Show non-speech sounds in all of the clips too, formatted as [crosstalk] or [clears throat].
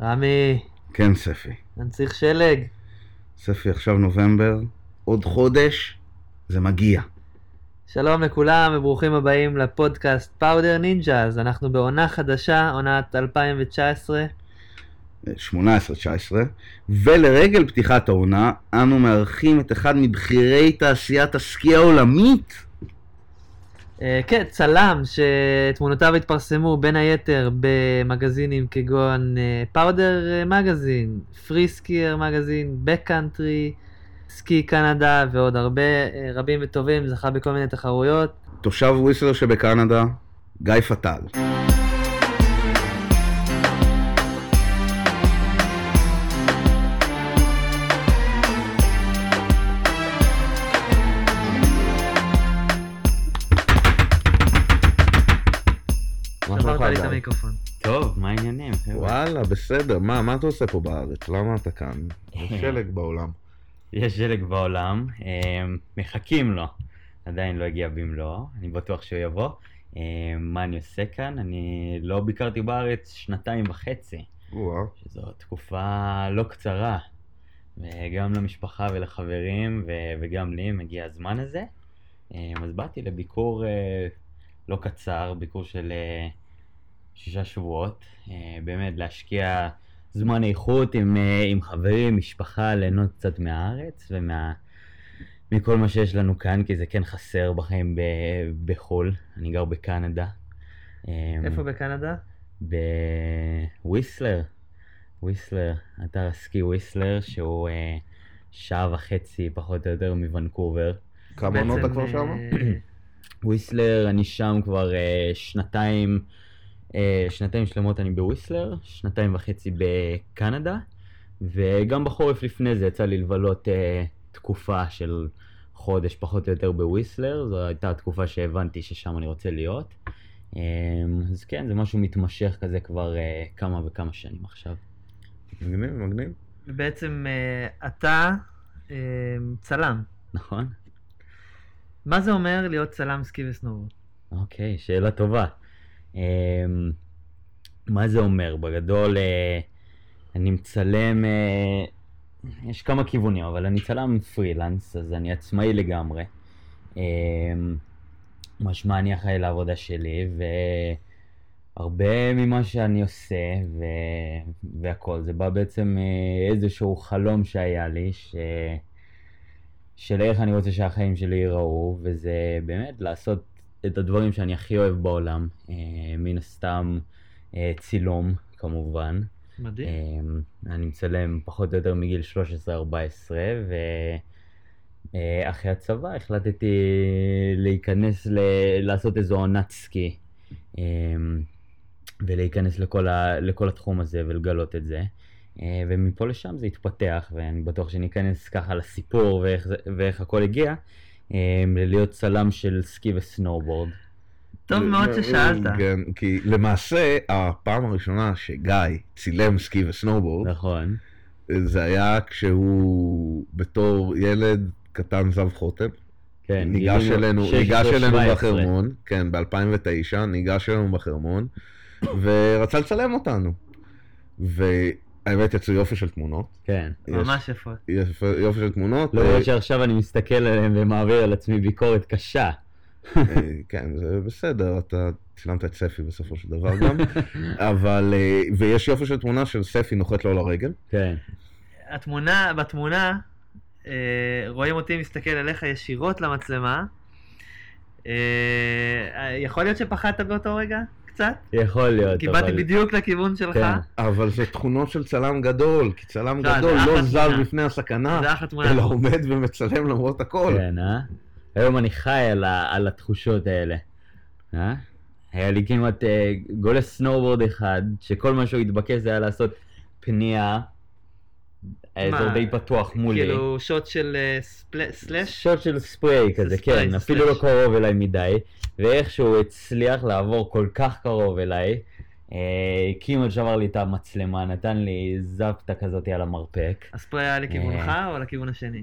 רמי, כן, ספי. מנציח שלג. ספי, עכשיו נובמבר, עוד חודש, זה מגיע. שלום לכולם וברוכים הבאים לפודקאסט פאודר נינג'אז. אנחנו בעונה חדשה, עונת 2019. 18-19, ולרגל פתיחת העונה, אנו מארחים את אחד מבכירי תעשיית הסקי העולמית. אה, כן, צלם שתמונותיו התפרסמו בין היתר במגזינים כגון Powder Magazine, Freeskier Magazine, Backcountry, Ski Canada ועוד הרבה אה, רבים וטובים, זכה בכל מיני תחרויות. תושב וויסלר שבקנדה, גיא פתאל. המיקרופון. טוב, מה העניינים? וואלה, בסדר. מה, מה אתה עושה פה בארץ? למה אתה כאן? יש שלג בעולם. יש שלג בעולם, אה, מחכים לו, עדיין לא הגיע במלואו, אני בטוח שהוא יבוא. אה, מה אני עושה כאן? אני לא ביקרתי בארץ שנתיים וחצי, וואו. שזו תקופה לא קצרה, וגם למשפחה ולחברים, וגם לי מגיע הזמן הזה. אה, אז באתי לביקור אה, לא קצר, ביקור של אה, שישה שבועות, אה, באמת להשקיע זמן איכות עם, אה, עם חברים, משפחה, ליהנות קצת מהארץ ומה... מכל מה שיש לנו כאן, כי זה כן חסר בחיים ב, בחו"ל. אני גר בקנדה. אה, איפה בקנדה? בוויסלר. וויסלר, אתר הסקי וויסלר, שהוא אה, שעה וחצי פחות או יותר מוונקובר. כמה עונות אתה כבר שם? אה, וויסלר, אני שם כבר אה, שנתיים, שנתיים שלמות אני בוויסלר, שנתיים וחצי בקנדה, וגם בחורף לפני זה יצא לי לבלות אה, תקופה של חודש פחות או יותר בוויסלר, זו הייתה התקופה שהבנתי ששם אני רוצה להיות. אה, אז כן, זה משהו מתמשך כזה כבר אה, כמה וכמה שנים עכשיו. מגניב, מגניב. בעצם אה, אתה אה, צלם. נכון? מה זה אומר להיות צלם סקי וסנובורד? אוקיי, שאלה טובה. אמ, מה זה אומר? בגדול, אה, אני מצלם, אה, יש כמה כיוונים, אבל אני צלם פרילנס, אז אני עצמאי לגמרי. אמ, משמע אני אחראי לעבודה שלי, והרבה ממה שאני עושה, ו... והכל, זה בא בעצם אה, איזשהו חלום שהיה לי, ש... של איך אני רוצה שהחיים שלי ייראו, וזה באמת לעשות את הדברים שאני הכי אוהב בעולם, אה, מן הסתם אה, צילום כמובן. מדהים. אה, אני מצלם פחות או יותר מגיל 13-14, ואחרי הצבא החלטתי להיכנס, ל... לעשות איזו עונת סקי, ולהיכנס לכל, ה... לכל התחום הזה ולגלות את זה. ומפה לשם זה התפתח, ואני בטוח שניכנס ככה לסיפור ואיך, זה- ואיך הכל הגיע, ללהיות צלם של סקי וסנואובורד. טוב מאוד ששאלת. כן, כי למעשה, הפעם הראשונה שגיא צילם סקי וסנובורד, נכון, זה היה כשהוא בתור ילד קטן זב חוטם. כן. ניגש אלינו, 16, ניגש אלינו 17. בחרמון, כן, ב-2009, ניגש אלינו בחרמון, [coughs] ורצה לצלם אותנו. והאמת יצאו יופי של תמונות. כן. יש- ממש יפה. יופי יופי של תמונות. למרות אה, שעכשיו אני מסתכל עליהם ומעביר על עצמי ביקורת קשה. אה, כן, זה בסדר, אתה צילמת את ספי בסופו של דבר גם. [laughs] אבל, אה, ויש יופי של תמונה של ספי נוחת לו על הרגל. כן. התמונה, בתמונה, אה, רואים אותי מסתכל אליך ישירות למצלמה. יכול להיות שפחדת באותו רגע? קצת? יכול להיות, כי באתי אבל... בדיוק לכיוון שלך. כן. אבל זה תכונות של צלם גדול, כי צלם לא, גדול לא זז. בפני הסכנה. אלא עומד ומצלם למרות הכל. כן, אה? היום אני חי על, ה... על התחושות האלה. אה? היה לי כמעט אה, גולש סנואובורד אחד, שכל מה שהוא התבקש זה היה לעשות פנייה, האזור די פתוח מולי. כאילו שוט של אה, סלאש? שוט של ספרי כזה, כן, אפילו. לא קרוב אליי מדי, ואיכשהו הצליח לעבור כל כך קרוב אליי, אה, כמעט שבר לי את המצלמה, נתן לי זפטה כזאת על המרפק. הספרי היה לכיוונך או לכיוון השני?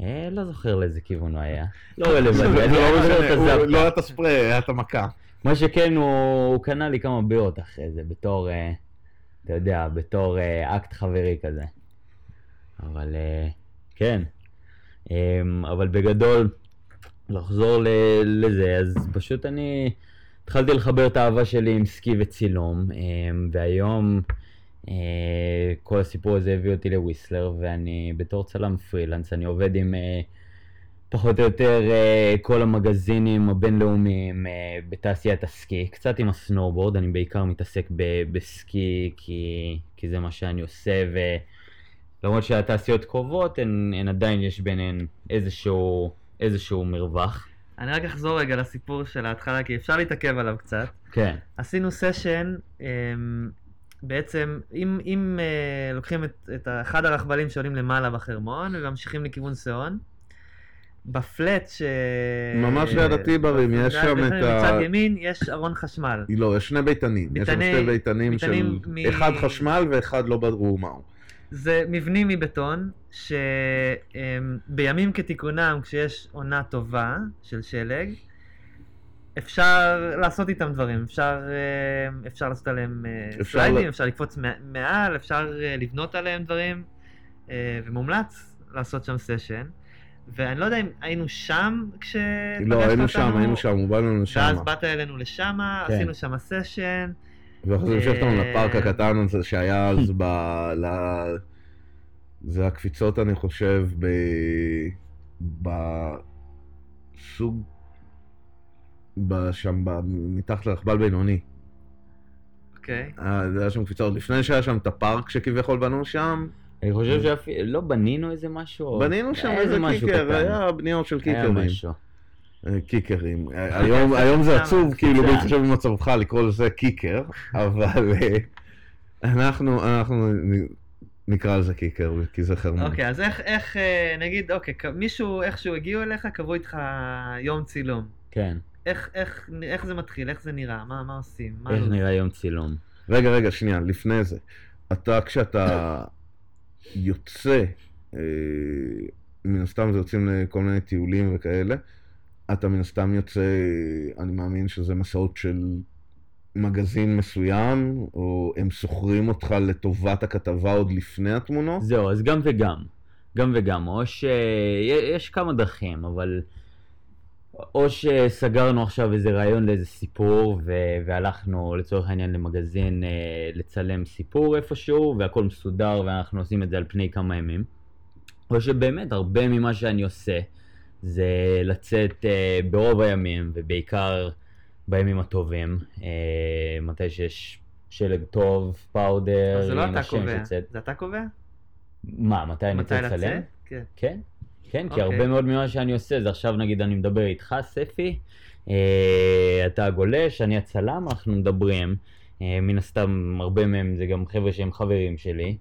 אה, לא זוכר לאיזה כיוון הוא היה. לא רלוונטי, לא לא לא הזפטה. היה את הספרי, היה את המכה. מה שכן, הוא קנה לי כמה בירות אחרי זה, בתור... אה, אתה יודע, בתור אה, אקט חברי כזה. אבל אה, כן. אה, אבל בגדול, לחזור לזה, אז פשוט אני התחלתי לחבר את האהבה שלי עם סקי וצילום, אה, והיום אה, כל הסיפור הזה הביא אותי לוויסלר, ואני בתור צלם פרילנס, אני עובד עם אה, פחות או יותר כל המגזינים הבינלאומיים בתעשיית הסקי, קצת עם הסנואובורד, אני בעיקר מתעסק בסקי כי, כי זה מה שאני עושה, ולמרות שהתעשיות קרובות, הן, הן עדיין יש ביניהן איזשהו, איזשהו מרווח. אני רק אחזור רגע לסיפור של ההתחלה, כי אפשר להתעכב עליו קצת. כן, עשינו סשן, אמ, בעצם, אם, אם אה, לוקחים את, את אחד הרכבלים שעולים למעלה בחרמון וממשיכים לכיוון שאון, בפלט ש... ממש ליד הטיברים, יש שם את ה- מצד ימין יש ארון חשמל. לא, יש שני ביתנים. יש שם ביתני- שתי ביתנים של ביתנים מ- אחד חשמל ואחד לא ברור מהו. זה מבנים מבטון, שבימים כתיקונם, כשיש עונה טובה של שלג, אפשר לעשות איתם דברים, אפשר, אה, אפשר לעשות עליהם אה, אפשר סליידים, ל- אפשר לקפוץ מע- מעל, אפשר אה, לבנות עליהם דברים, ומומלץ לעשות שם סשן. ואני לא יודע אם היינו שם כשפגשת לא, היינו אותנו, שם, היינו שם, הוא בא לנו לשם. ואז באת אלינו לשם, כן. עשינו שם סשן. ואחרי זה המשכת אותנו אה, לפארק הקטן הזה שהיה אז ב... ל... זה הקפיצות, אני חושב, ב... בסוג... ב... שם, ב... מתחת לרכבל בינוני. אוקיי. אה, זה היה שם קפיצות. לפני שהיה שם את הפארק שכביכול בנו שם, אני חושב שאפילו, לא בנינו איזה משהו? בנינו שם איזה משהו קיקר. היה בנייות של היה קיקרים. קיקרים. היום, היום זה עצוב, כאילו. בהתחשב במצבך לקרוא לזה קיקר, אבל אה, אנחנו, אנחנו נקרא לזה קיקר, כי זה חרמון. אוקיי, אז איך, איך, אה, נגיד, אוקיי, כ- מישהו, איכשהו הגיעו אליך, קבעו איתך יום צילום. כן, איך, איך, איך זה מתחיל? איך זה נראה? מה, מה עושים? מה איך לא? נראה יום צילום? רגע, רגע, שנייה, לפני זה. אתה, כשאתה יוצא, אה, מן הסתם זה יוצאים לכל מיני טיולים וכאלה, אתה מן הסתם יוצא, אני מאמין שזה מסעות של מגזין מסוים, או הם שוכרים אותך לטובת הכתבה עוד לפני התמונות? זהו, אז גם וגם. גם וגם. או שיש כמה דרכים, אבל... או שסגרנו עכשיו איזה רעיון לאיזה סיפור, ו- והלכנו לצורך העניין למגזין אה, לצלם סיפור איפשהו, והכל מסודר, ואנחנו עושים את זה על פני כמה ימים. או שבאמת הרבה ממה שאני עושה זה לצאת אה, ברוב הימים, ובעיקר בימים הטובים, אה, מתי שיש שלג טוב, פאודר, אז זה לא אתה קובע, יוצאת. זה אתה קובע? מה, מתי אני מתי רוצה לצלם? לצאת? כן. כן, כן, כי אוקיי. הרבה מאוד ממה שאני עושה, זה עכשיו נגיד אני מדבר איתך, ספי, אה, אתה הגולש, אני הצלם, אנחנו מדברים. אה, מן הסתם, הרבה מהם זה גם חבר'ה שהם חברים שלי,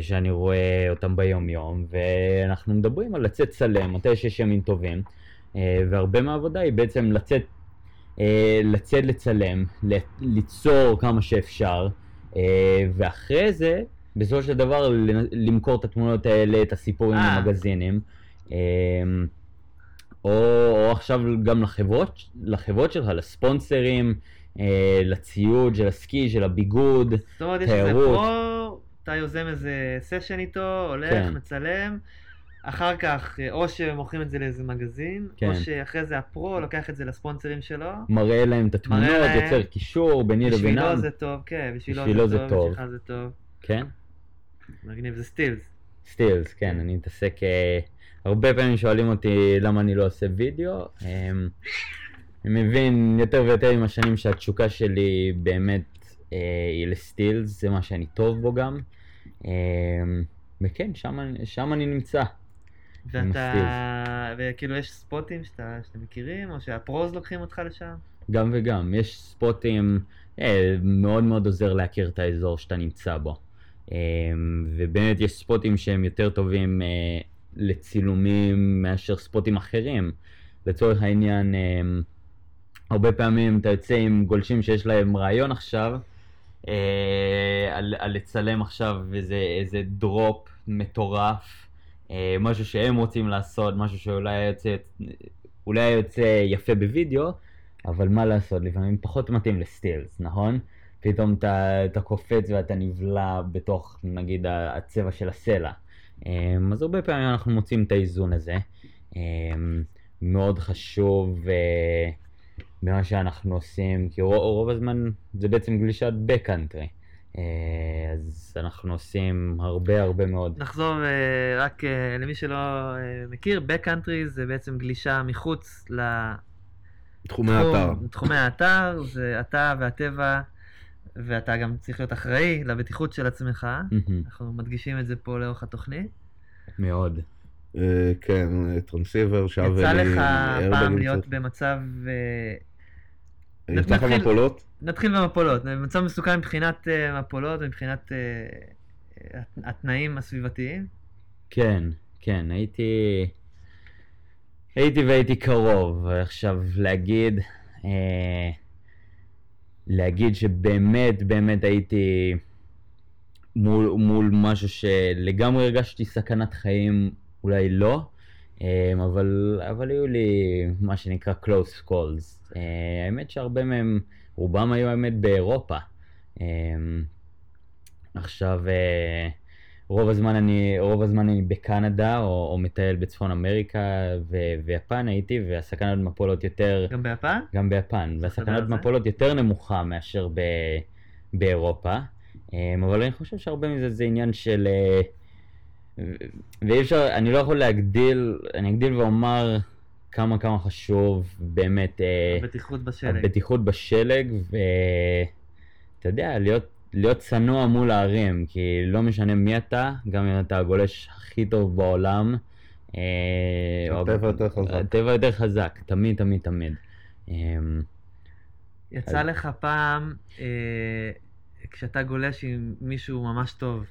שאני רואה אותם ביום יום, ואנחנו מדברים על לצאת צלם, מתי שיש ימים טובים, אה, והרבה מהעבודה היא בעצם לצאת, אה, לצאת לצלם, ליצור כמה שאפשר, אה, ואחרי זה, בסופו של דבר, למכור את התמונות האלה, את הסיפורים אה. למגזינים. אה, או, או עכשיו גם לחברות, לחברות שלך, לספונסרים, אה, לציוד של הסקי, של הביגוד. זאת אומרת, יש איזה תיירות. פרו, אתה יוזם איזה סשן איתו, הולך, כן. מצלם, אחר כך, אה, או שמוכרים את זה לאיזה מגזין, כן. או שאחרי זה הפרו לוקח את זה לספונסרים שלו. מראה להם את התמונות, להם. יוצר קישור ביני לבינם. בשבילו זה טוב, כן, בשבילו, בשבילו זה זה טוב. בשבילך זה טוב. כן? מגניב, זה סטילס. סטילס, כן, אני מתעסק... אה, הרבה פעמים שואלים אותי למה אני לא עושה וידאו. אה, אני מבין יותר ויותר עם השנים שהתשוקה שלי באמת לסטילס, זה מה שאני טוב בו גם. אה, וכן, שם, אני- שם אני נמצא. ואתה, וכאילו יש ספוטים שאתה, שאתם מכירים, או שהפרוז לוקחים אותך לשם? גם וגם, יש ספוטים, אה, מאוד מאוד עוזר להכיר את האזור שאתה נמצא בו. אה, ובאמת יש ספוטים שהם יותר טובים אה, לצילומים מאשר ספוטים אחרים. לצורך העניין, אה, הרבה פעמים אתה יוצא עם גולשים שיש להם רעיון עכשיו, אה, על, על לצלם עכשיו איזה, איזה דרופ מטורף, אה, משהו שהם רוצים לעשות, משהו שאולי יוצא, אולי יוצא יפה בווידאו, אבל מה לעשות, לפעמים פחות מתאים לסטילס, נכון? פתאום אתה, אתה קופץ ואתה נבלע בתוך, נגיד, הצבע של הסלע. אמ, אז הרבה פעמים אנחנו מוצאים את האיזון הזה. אמ, מאוד חשוב במה שאנחנו עושים, כי רוב, רוב הזמן זה בעצם גלישת בקאנטרי. אה, אז אנחנו עושים הרבה הרבה מאוד. נחזור אה, רק אה, למי שלא מכיר, בקאנטרי זה בעצם גלישה מחוץ תחומי האתר. תחומי האתר, זה אתה והטבע, ואתה גם צריך להיות אחראי לבטיחות של עצמך. אנחנו מדגישים את זה פה לאורך התוכנית. מאוד. כן, טרנסיבר, שעה יצא ולי, לך פעם. להיות במצב... נתחיל- מפולות? נתחיל במפולות. במצב מסוכן מבחינת אה, מפולות ומבחינת אה, התנאים הסביבתיים. כן, כן, הייתי... הייתי והייתי קרוב. עכשיו, להגיד... אה, להגיד שבאמת, באמת הייתי מול, מול משהו שלגמרי הרגשתי סכנת חיים, אולי לא, אבל, אבל היו לי מה שנקרא close calls. אה, האמת שהרבה מהם, רובם היו האמת באירופה. אה, עכשיו, אה, רוב הזמן אני, רוב הזמן אני בקנדה, או, או מטייל בצפון אמריקה ו, ויפן הייתי, והסכנת מפולות יותר, גם ביפן? גם ביפן, והסכנת. מפולות יותר נמוכה מאשר ב, באירופה, אמ, אבל אני חושב שהרבה מזה זה עניין של... אה, ואי אפשר, אני לא יכול להגדיל, אני אגדיל ואומר כמה כמה חשוב באמת אה, בטיחות בשלג. הבטיחות בשלג, ואתה יודע, להיות, להיות צנוע מול הערים, כי לא משנה מי אתה, גם אם אתה הגולש הכי טוב בעולם, אה, או- הטבע יותר חזק. הטבע יותר חזק, תמיד, תמיד, תמיד. אמ, יצא אז- לך פעם, אה, כשאתה גולש עם מישהו ממש טוב.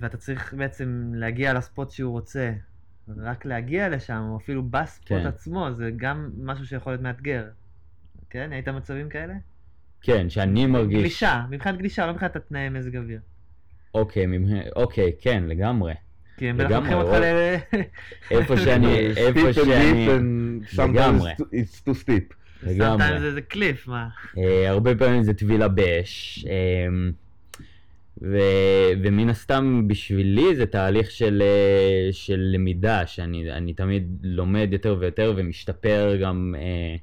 ואתה צריך בעצם להגיע לספוט שהוא רוצה, רק להגיע לשם, או אפילו בספוט כן. עצמו, זה גם משהו שיכול להיות מאתגר. כן? היית במצבים כאלה? כן, שאני מרגיש... גלישה, מבחינת גלישה, לא מבחינת התנאי מזג אוויר. אוקיי, ממ- אוקיי, כן, לגמרי. כי הם אותך רוב- ל... איפה [laughs] שאני, איפה שאני, לגמרי. it's too steep. לגמרי. זה- קליף, מה? אה, הרבה פעמים זה טבילה באש. ו, ומן הסתם בשבילי זה תהליך של, אה, של למידה, שאני אני תמיד לומד יותר ויותר ומשתפר גם אה,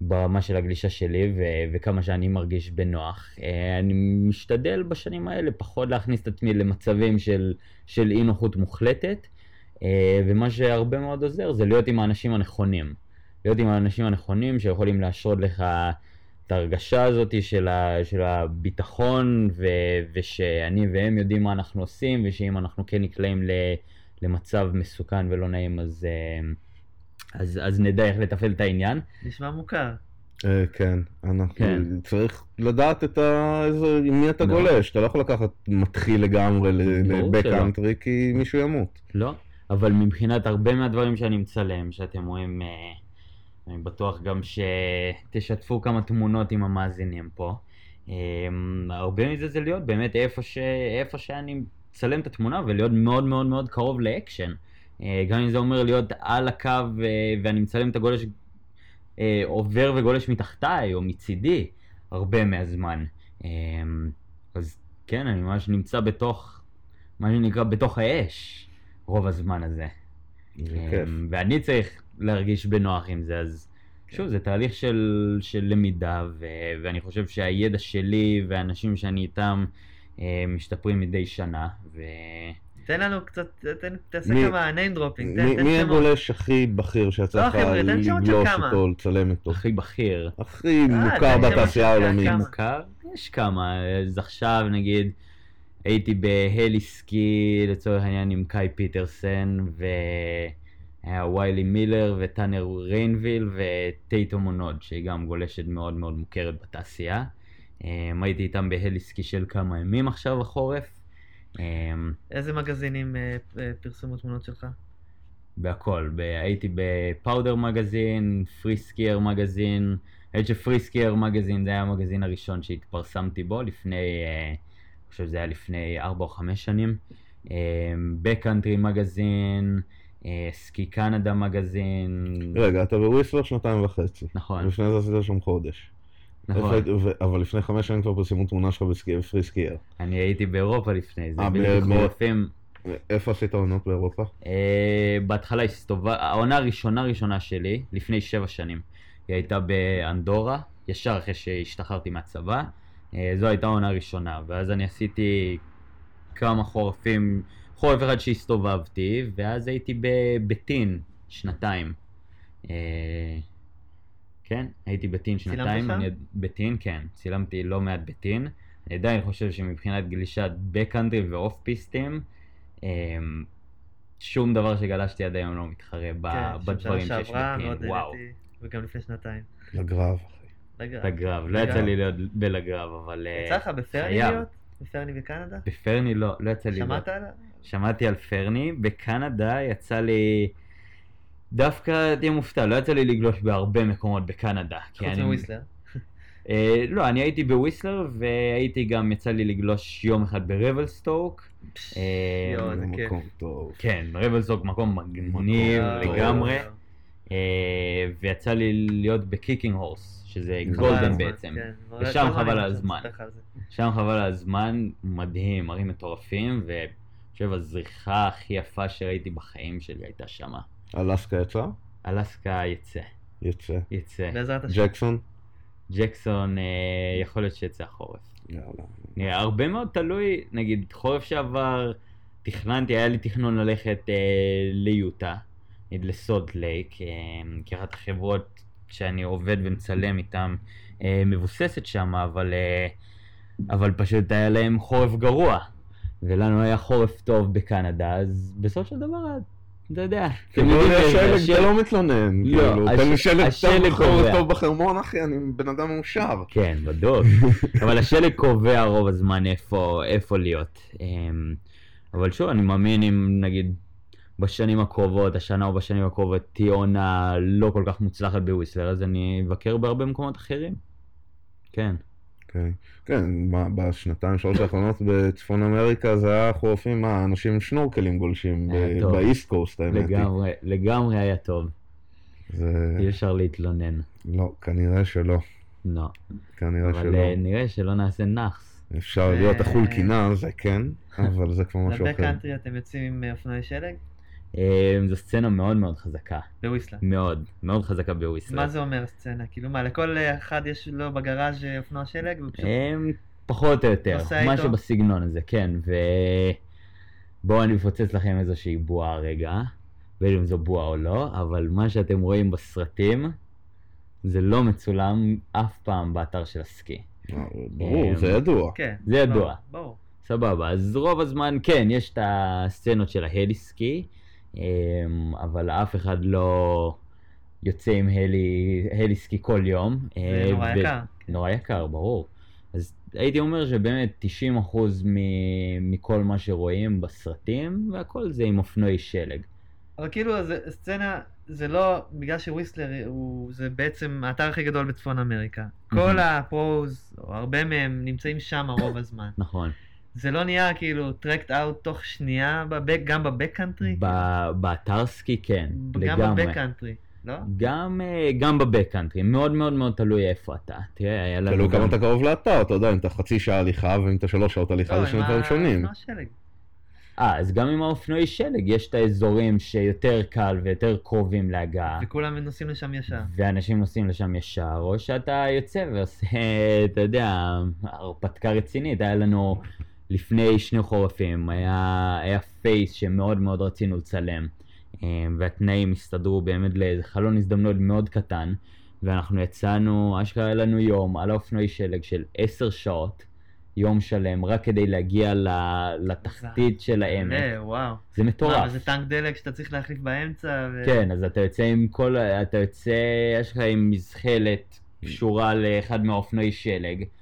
ברמה של הגלישה שלי ו, וכמה שאני מרגיש בנוח. אה, אני משתדל בשנים האלה פחות להכניס את עצמי למצבים של, של אי נוחות מוחלטת, אה, ומה שהרבה מאוד עוזר זה להיות עם האנשים הנכונים. להיות עם האנשים הנכונים שיכולים להשרות לך את ההרגשה הזאת של, ה, של הביטחון, ו, ושאני והם יודעים מה אנחנו עושים, ושאם אנחנו כן נקלעים ל, למצב מסוכן ולא נעים, אז, אה, אז, אז נדע איך לתפעל את העניין. נשמע מוכר. אה, כן, אנחנו כן. צריך לדעת את ה... איזה... עם מי אתה מאוד. גולש, אתה לא יכול לקחת מתחיל לגמרי ברור שלא. לבקאנטרי כי מישהו ימות. לא, אבל מבחינת הרבה מהדברים שאני מצלם, שאתם רואים, אה, אני בטוח גם שתשתפו כמה תמונות עם המאזינים פה. אה, הרבה מזה זה להיות באמת איפה, ש... איפה שאני מצלם את התמונה ולהיות מאוד מאוד מאוד קרוב לאקשן. אה, גם אם זה אומר להיות על הקו אה, ואני מצלם את הגולש עובר וגולש מתחתיי או מצידי הרבה מהזמן. אז כן, אני ממש נמצא בתוך, מה שנקרא, בתוך האש רוב הזמן הזה. אה, כיף. ואני צריך להרגיש בנוח עם זה, אז שוב, זה תהליך של, של למידה, ו, ואני חושב שהידע שלי והאנשים שאני איתם אה, משתפרים מדי שנה, ו... תן לנו קצת, תן- תעשה מי- כמה name dropping, מי תן מי שמות. הגולש הכי בכיר שיצא לא, לך לגלוש. איתו, לצלם איתו? הכי בכיר. הכי אה, מוכר בתעשייה העולמית. מוכר? יש כמה, אז עכשיו נגיד הייתי ב heli ski לצורך העניין עם קאי פיטרסן והיה ויילי מילר וטאנר ריינביל וטייטום מונוד שהיא גם גולשת מאוד מאוד מוכרת בתעשייה. אמ, הייתי איתם ב heli ski של כמה ימים עכשיו בחורף. אמ, איזה מגזינים אה, אה, פרסמו תמונות שלך? בהכל, ב- הייתי ב Powder Magazine, Freeskier Magazine, האמת ש Freeskier Magazine זה היה המגזין הראשון שהתפרסמתי בו לפני, אני חושב שזה היה לפני 4 או 5 שנים, Backcountry Magazine, Ski Canada Magazine, רגע, אתה בוויסלר שנתיים וחצי. נכון, לפני זה עשית שם חודש. נכון. אבל לפני חמש שנים כבר פרסמו תמונה שלך בסקי- Freeskier. אני הייתי באירופה לפני זה, אה, בליגת חורפים. איפה עשית עונות באירופה? אה, בהתחלה הסתובבתי, העונה הראשונה ראשונה שלי, לפני שבע שנים, היא הייתה באנדורה, ישר אחרי שהשתחררתי מהצבא. אה, זו הייתה העונה הראשונה, ואז אני עשיתי כמה חורפים, חורף אחד שהסתובבתי, ואז הייתי בבטין שנתיים. אה, כן, הייתי בטין צילמת שנתיים. שם? אני, בטין, כן, צילמתי לא מעט בטין. אני עדיין חושב שמבחינת גלישת בקאנטרי ואוף פיסטים, שום דבר שגלשתי עד היום לא מתחרה כן, בדברים שנה שיש שעברה בטין. מאוד וואו, נהניתי, וגם לפני שנתיים. לגרב. לגרב. לגרב, לא. יצא לי להיות בלגרב, אבל אה, יצא לך בפרני. להיות? בפרני בקנדה? בפרני לא, לא יצא לי להיות. שמעת עליו? שמעתי על פרני, בקנדה יצא לי... דווקא תהיה מופתע, לא יצא לי לגלוש בהרבה מקומות בקנדה. חוץ אני- מוויסלר. אה, לא, אני הייתי בוויסלר, והייתי גם, יצא לי לגלוש יום אחד ברבלסטוק. אה, יואו, זה איזה כיף. מקום טוב. כן, רבלסטוק מקום מגניב לגמרי. אה, ויצא לי להיות ב Kicking Horse, שזה גולדן בעצם. כן. ושם כל חבל על הזמן. שם חבל על הזמן, מדהים, הרים מטורפים, ואני חושב הזריחה הכי יפה שראיתי בחיים שלי הייתה שמה. אלסקה יצא? אלסקה יצא, יצא. יצא. בעזרת השם. ג'קסון? ג'קסון, אה, יכול להיות שיצא חורף. יאללה. נראה, הרבה מאוד תלוי, נגיד חורף שעבר תכננתי, היה לי תכנון ללכת אה, ליוטה, לסולט לייק, אה, כי אחת החברות שאני עובד ומצלם איתן אה, מבוססת שם, אבל, אה, אבל פשוט היה להם חורף גרוע, ולנו היה חורף טוב בקנדה, אז בסופו של דבר, אתה יודע, כאילו, יש שלג, אתה לא מתלונן. לא, כאילו, תן לי שלג טוב קובע. טוב בחרמון, אחי, אני בן אדם מאושר. כן, בדוק. [laughs] אבל השלג קובע רוב הזמן איפה, איפה להיות. אמ, אבל שוב, אני מאמין אם נגיד בשנים הקרובות, השנה או בשנים הקרובות, תהיה עונה לא כל כך מוצלחת בוויסלר, אז אני אבקר בהרבה מקומות אחרים. כן. כן, כן, מה, בשנתיים שלוש האחרונות [laughs] בצפון אמריקה זה היה חורפים, מה, אנשים עם שנורקלים גולשים. באיסט קוסט, האמת. לגמרי, לגמרי היה טוב. זה... אי אפשר להתלונן. לא, כנראה שלא. לא. כנראה אבל שלא. אה, נראה שלא נעשה נאחס. אפשר להיות החול קינה, זה כן, אבל זה כבר משהו אחר. לבקאנטרי אתם יוצאים עם אה, אופנועי שלג? אמ, זו סצנה מאוד מאוד חזקה. בוויסלר. מאוד. מאוד חזקה בוויסלר. מה זה אומר סצנה? כאילו מה, לכל אחד יש לו בגראז' אופנוע שלג? הם פחות או יותר, איתו? משהו בסגנון הזה, כן, ובואו אני אפוצץ לכם איזושהי בועה רגע, בין אם זו בועה או לא, אבל מה שאתם רואים בסרטים, זה לא מצולם אף פעם באתר של הסקי. אה, ברור, אמ, זה ידוע. כן. זה ידוע. ברור. סבבה, אז רוב הזמן כן, יש את הסצנות של ההלי סקי, אמ, אבל אף אחד לא יוצא עם heli, heli ski כל יום. זה אה, נורא יקר. נורא יקר, ברור. אז הייתי אומר שבאמת 90% מ- מכל מה שרואים בסרטים, והכל זה עם אופנועי שלג. אבל כאילו, זה- סצנה, זה לא, בגלל שוויסלר הוא, זה בעצם האתר הכי גדול בצפון אמריקה. כל ה pros, או הרבה מהם, נמצאים שם רוב הזמן. [laughs] נכון. זה לא נהיה כאילו tracked out תוך שנייה, ב back, גם ב backcountry? ב- באתר סקי כן, גם לגמרי. לא? גם, אה, גם בבקקאנטרי, מאוד מאוד מאוד תלוי איפה אתה. תראה, היה לנו תלוי גם... כמה אתה קרוב לאתר, אתה יודע, אם אתה חצי שעה הליכה ואם אתה שלוש שעות הליכה לא, זה שני דברים שונים. אה, אז גם עם האופנועי שלג יש את האזורים שיותר קל ויותר קרובים להגעה. וכולם נוסעים לשם ישר. ואנשים נוסעים לשם ישר, או שאתה יוצא ועושה, אתה יודע, הרפתקה רצינית. היה לנו לפני שני חורפים, היה, היה פייס שמאוד מאוד רצינו לצלם, אה, והתנאים הסתדרו באמת לאיזה חלון הזדמנות מאוד קטן, ואנחנו יצאנו, אשכרה היה לנו יום על האופנועי שלג של עשר שעות, יום שלם, רק כדי להגיע לתחתית של העמק. וואו. זה מטורף. וזה טנק דלק שאתה צריך להחליף באמצע? ו- כן, אז אתה יוצא עם כל, אתה יוצא, יש לך עם מזחלת קשורה לאחד מהאופנועי שלג, אמ,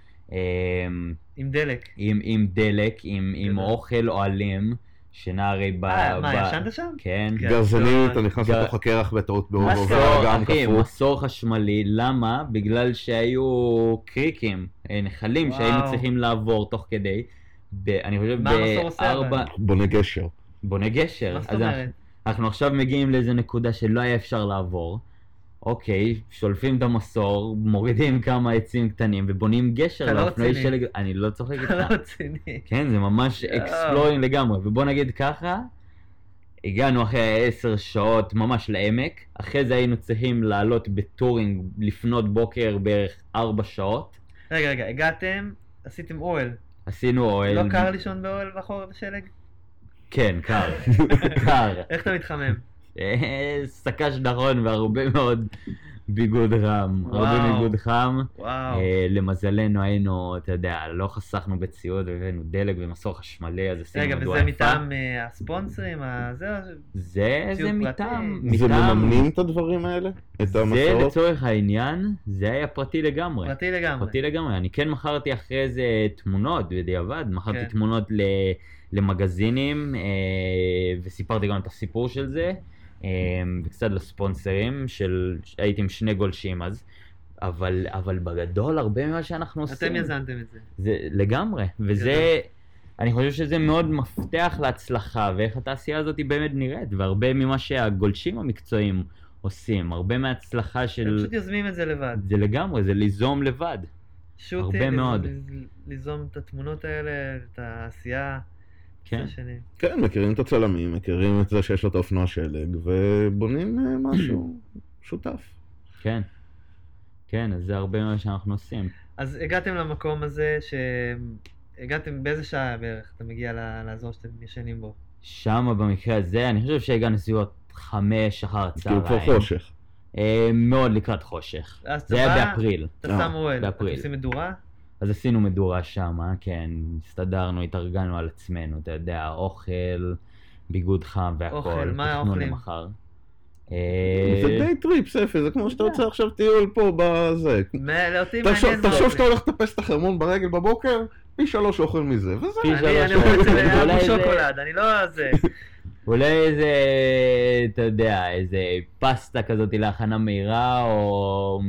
עם דלק. עם... עם, עם דלק, עם, עם. אוכל אוהלים, שינה הרי ב... אה, מה, ב- ישנת שם? כן. כן. גרזנית, אתה נכנס לתוך הקרח בטעות באור מסור, ועובר גם אחי, קפוא. מסור חשמלי, למה? בגלל שהיו קריקים, אה, נחלים. שהיינו צריכים לעבור תוך כדי, ב, אני חושב מה המסור עושה אבל? בארבע, בונה גשר. בונה גשר. מה זאת אז אומרת? אנחנו עכשיו מגיעים לאיזה נקודה שלא היה אפשר לעבור, אוקיי, שולפים את המסור, מורידים כמה עצים קטנים ובונים גשר אתה לא לאופנועי. שלג, אני לא צוחק איתך. לא רציני. כן, זה ממש יואו. exploring לגמרי, ובוא נגיד ככה, הגענו אחרי עשר שעות ממש לעמק, אחרי זה היינו צריכים לעלות ב touring לפנות בוקר בערך ארבע שעות, רגע, רגע, הגעתם, עשיתם אוהל. עשינו אוהל. לא קר לישון באוהל בחורף בשלג? כן, קר, [laughs] קר. איך אתה מתחמם? אה, שק"ש נכון והרבה מאוד ביגוד חם, הרבה. ביגוד חם. וואו. אה, למזלנו היינו, אתה יודע, לא חסכנו בציוד, הבאנו דלק ומסור חשמלי, אז עשינו רגע, מדורה וזה. מטעם אה, הספונסרים? זה... זה, זה. מטעם, זה מממנים את הדברים האלה? את זה המסעות? לצורך העניין, זה היה פרטי לגמרי. פרטי לגמרי. פרטי לגמרי. אני כן מכרתי אחרי זה תמונות בדיעבד, מכרתי כן. תמונות ל, למגזינים, אה, וסיפרתי גם את הסיפור של זה, אה, וקצת לספונסרים, של, הייתי עם שני גולשים אז. אבל, אבל בגדול הרבה ממה שאנחנו עושים, אתם יזמתם את זה. זה לגמרי, וזה, אני חושב שזה מאוד מפתח להצלחה, ואיך התעשייה הזאת באמת נראית, והרבה ממה שהגולשים המקצועיים עושים, הרבה מההצלחה אתם של... פשוט יוזמים את זה לבד. זה לגמרי, זה ליזום לבד. שוטים, הרבה ליזום- מאוד. ליזום את התמונות האלה, את העשייה. כן. כן, מכירים את הצלמים, מכירים את זה שיש לו את האופנוע שלג, ובונים אה, משהו [clears throat] משותף. כן. כן, אז זה הרבה ממה שאנחנו עושים. אז הגעתם למקום הזה, שהגעתם באיזה שעה בערך אתה מגיע לאזור שאתם ישנים בו? שם במקרה הזה, אני חושב שהגענו סביבות חמש אחר כאילו הצהריים. כבר חושך. אה, מאוד לקראת חושך. זה היה בא, באפריל. אתה אה, שם אוהל, אתם באפריל. עושים מדורה? אז עשינו מדורה שם, כן, הסתדרנו, התארגנו על עצמנו, אתה יודע, אוכל, ביגוד חם והכל, אוכל, מה? למחר. אה, זה די טריפ, ספי, זה כמו שאתה יוצא עכשיו טיול פה בזה. תחשוב. שאתה הולך לטפס את החרמון ברגל בבוקר, פי שלוש אוכל מזה, וזה. פי אני זה- שוקולד, אני לא זה. אולי איזה, אתה יודע, איזה פסטה כזאת להכנה מהירה, או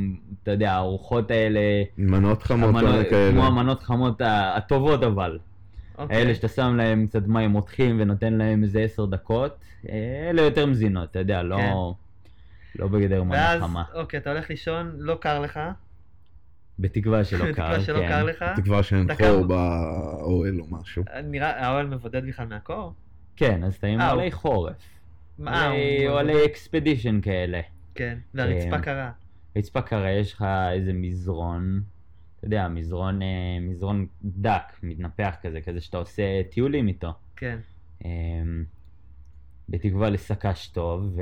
אתה יודע, הארוחות האלה, מנות חמות המנות- כאלה. כמו המנות חמות הטובות אבל. אוקיי. האלה שאתה שם להם קצת מים רותחים ונותן להם איזה עשר דקות, אה, אלה יותר מזינות, אתה יודע, לא, כן. לא בגדר מנה ואז, חמה. אוקיי, אתה הולך לישון, לא קר לך, בתקווה שלא קר, בתקווה שלא כן. קר לך. תקווה שאין חור באוהל או משהו. נראה, האוהל מבודד בכלל מהקור? כן, אז עם אה, אוהלי חורף. הוא- אוהלי אקספדישן כאלה. כן, והרצפה אה, קרה. רצפה קרה, יש לך איזה מזרון, אתה יודע, מזרון, אה, מזרון דק, מתנפח כזה, כזה שאתה עושה טיולים איתו. כן. אה, בתקווה לסק"ש טוב, ו...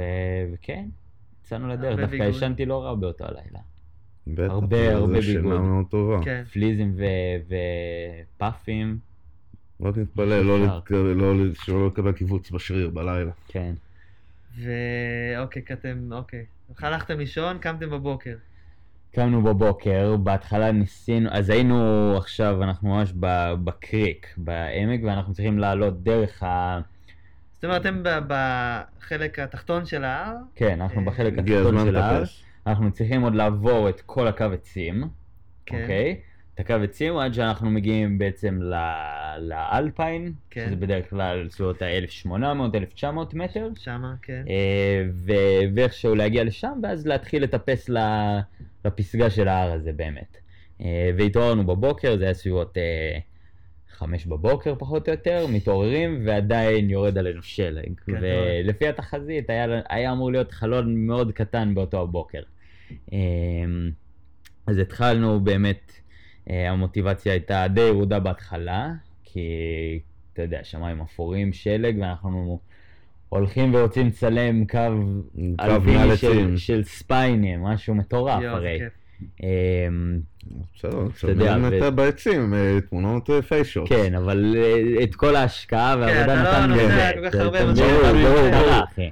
וכן, יצאנו לדרך, דווקא ביגוד. ישנתי לא רע באותו הלילה. בטח, הרבה, הרבה שינה ביגוד. מאוד טובה. כן. פליזים ו... ופאפים, רק נתפלל לא אפשר. לק- לא- שלא לקבל קיבוץ בשריר בלילה. כן. ואוקיי, אתם, אוקיי. הלכתם לישון, קמתם בבוקר. קמנו בבוקר, בהתחלה ניסינו, אז היינו עכשיו, אנחנו ממש ב- בקריק, בעמק, ואנחנו צריכים לעלות דרך ה... זאת אומרת, אתם ב- בחלק התחתון של ההר, כן, אנחנו אה, בחלק התחתון של ההר. אנחנו צריכים עוד לעבור את כל הקו עצים, כן. אוקיי? את הקו עצים עד שאנחנו מגיעים בעצם ל- לאלפיין, כן. שזה בדרך כלל סביבות ה-1800-1900 מטר, שמה, כן. אה, ואיכשהו להגיע לשם, ואז להתחיל לטפס לפסגה של ההר הזה באמת. אה, והתעוררנו בבוקר, זה היה סביבות אה, חמש בבוקר פחות או יותר, מתעוררים ועדיין יורד עלינו שלג. גדול. ולפי התחזית היה, היה אמור להיות חלון מאוד קטן באותו הבוקר. אה, אז התחלנו באמת, המוטיבציה הייתה די ירודה בהתחלה, כי אתה יודע, שמיים אפורים, שלג, ואנחנו הולכים ורוצים לצלם קו קו אלפיני של. של ספיינים, משהו מטורף זה הרי. אמ, בסדר, צלמים ו- את בעצים, אה, תמונות פיישוט. כן, אבל אה, את כל ההשקעה אתה והעבודה לא נתנו לזה. כל כך אתה- אתה מטרה, ברור. אחי.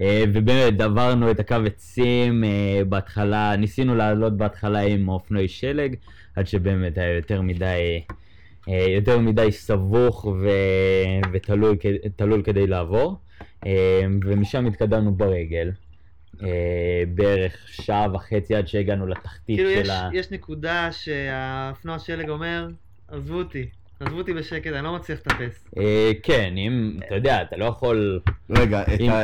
אה, ובאמת עברנו את הקו עצים אה, בהתחלה, ניסינו לעלות בהתחלה עם אופנועי שלג, עד שבאמת היה יותר מדי, אה, יותר מדי סבוך ו- ותלול תלול כדי לעבור, אה, ומשם התקדמנו ברגל. אה, בערך שעה וחצי עד שהגענו לתחתית כאילו של יש, ה... יש נקודה שהאופנוע שלג אומר, עזבו אותי, עזבו אותי בשקט, אני לא מצליח לטפס. כן, אם, אתה יודע, אתה לא יכול... רגע,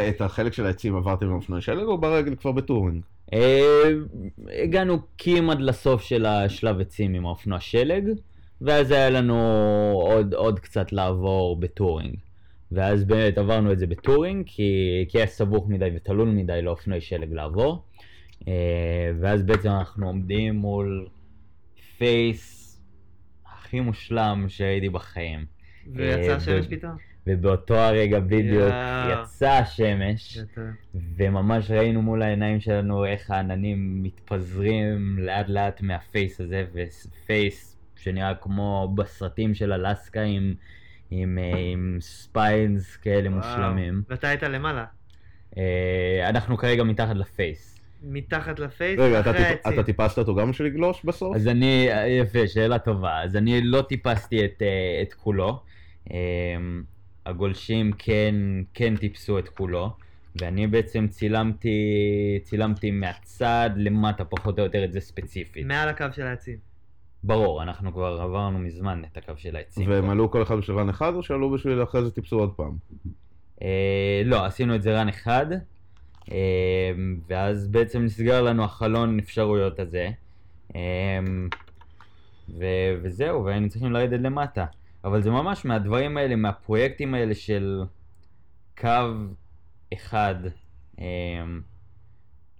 את החלק של העצים עברתם עם אופנועי שלג או ברגל כבר בטורינג? אה, הגענו כמעט לסוף של השלב עצים עם האופנוע שלג, ואז היה לנו עוד, עוד קצת לעבור ב touring. ואז באמת עברנו את זה ב touring, כי, כי היה סבוך מדי ותלול מדי לאופנועי שלג לעבור. אה, ואז בעצם אנחנו עומדים מול face הכי מושלם שהייתי בחיים. ויצא אה, השמש ו- פתאום? ובאותו הרגע בדיוק יואו. יצא השמש, גדול. וממש ראינו מול העיניים שלנו איך העננים מתפזרים לאט לאט מה face הזה, ו face שנראה כמו בסרטים של אלסקה עם, עם, אה, עם spines כאלה וואו. מושלמים. ואתה היית למעלה. אה, אנחנו כרגע מתחת ל face. מתחת ל face, רגע, אחרי העצים. אתה טיפסת אותו גם בשביל לגלוש בסוף? אז אני, יפה, שאלה טובה. אז אני לא טיפסתי את, אה, את כולו. הגולשים כן, כן טיפסו את כולו, ואני בעצם צילמתי, צילמתי מהצד למטה פחות או יותר את זה ספציפית. מעל הקו של העצים. ברור, אנחנו כבר עברנו מזמן את הקו של העצים. והם. עלו כל אחד בשביל רן אחד, או שעלו בשביל אחרי זה טיפסו עוד פעם? אה, לא, עשינו את זה רן אחד, אה, ואז בעצם נסגר לנו החלון אפשרויות הזה, אה, ו- וזהו, והיינו צריכים לרדת למטה. אבל זה ממש מהדברים האלה, מהפרויקטים האלה של קו אחד אה,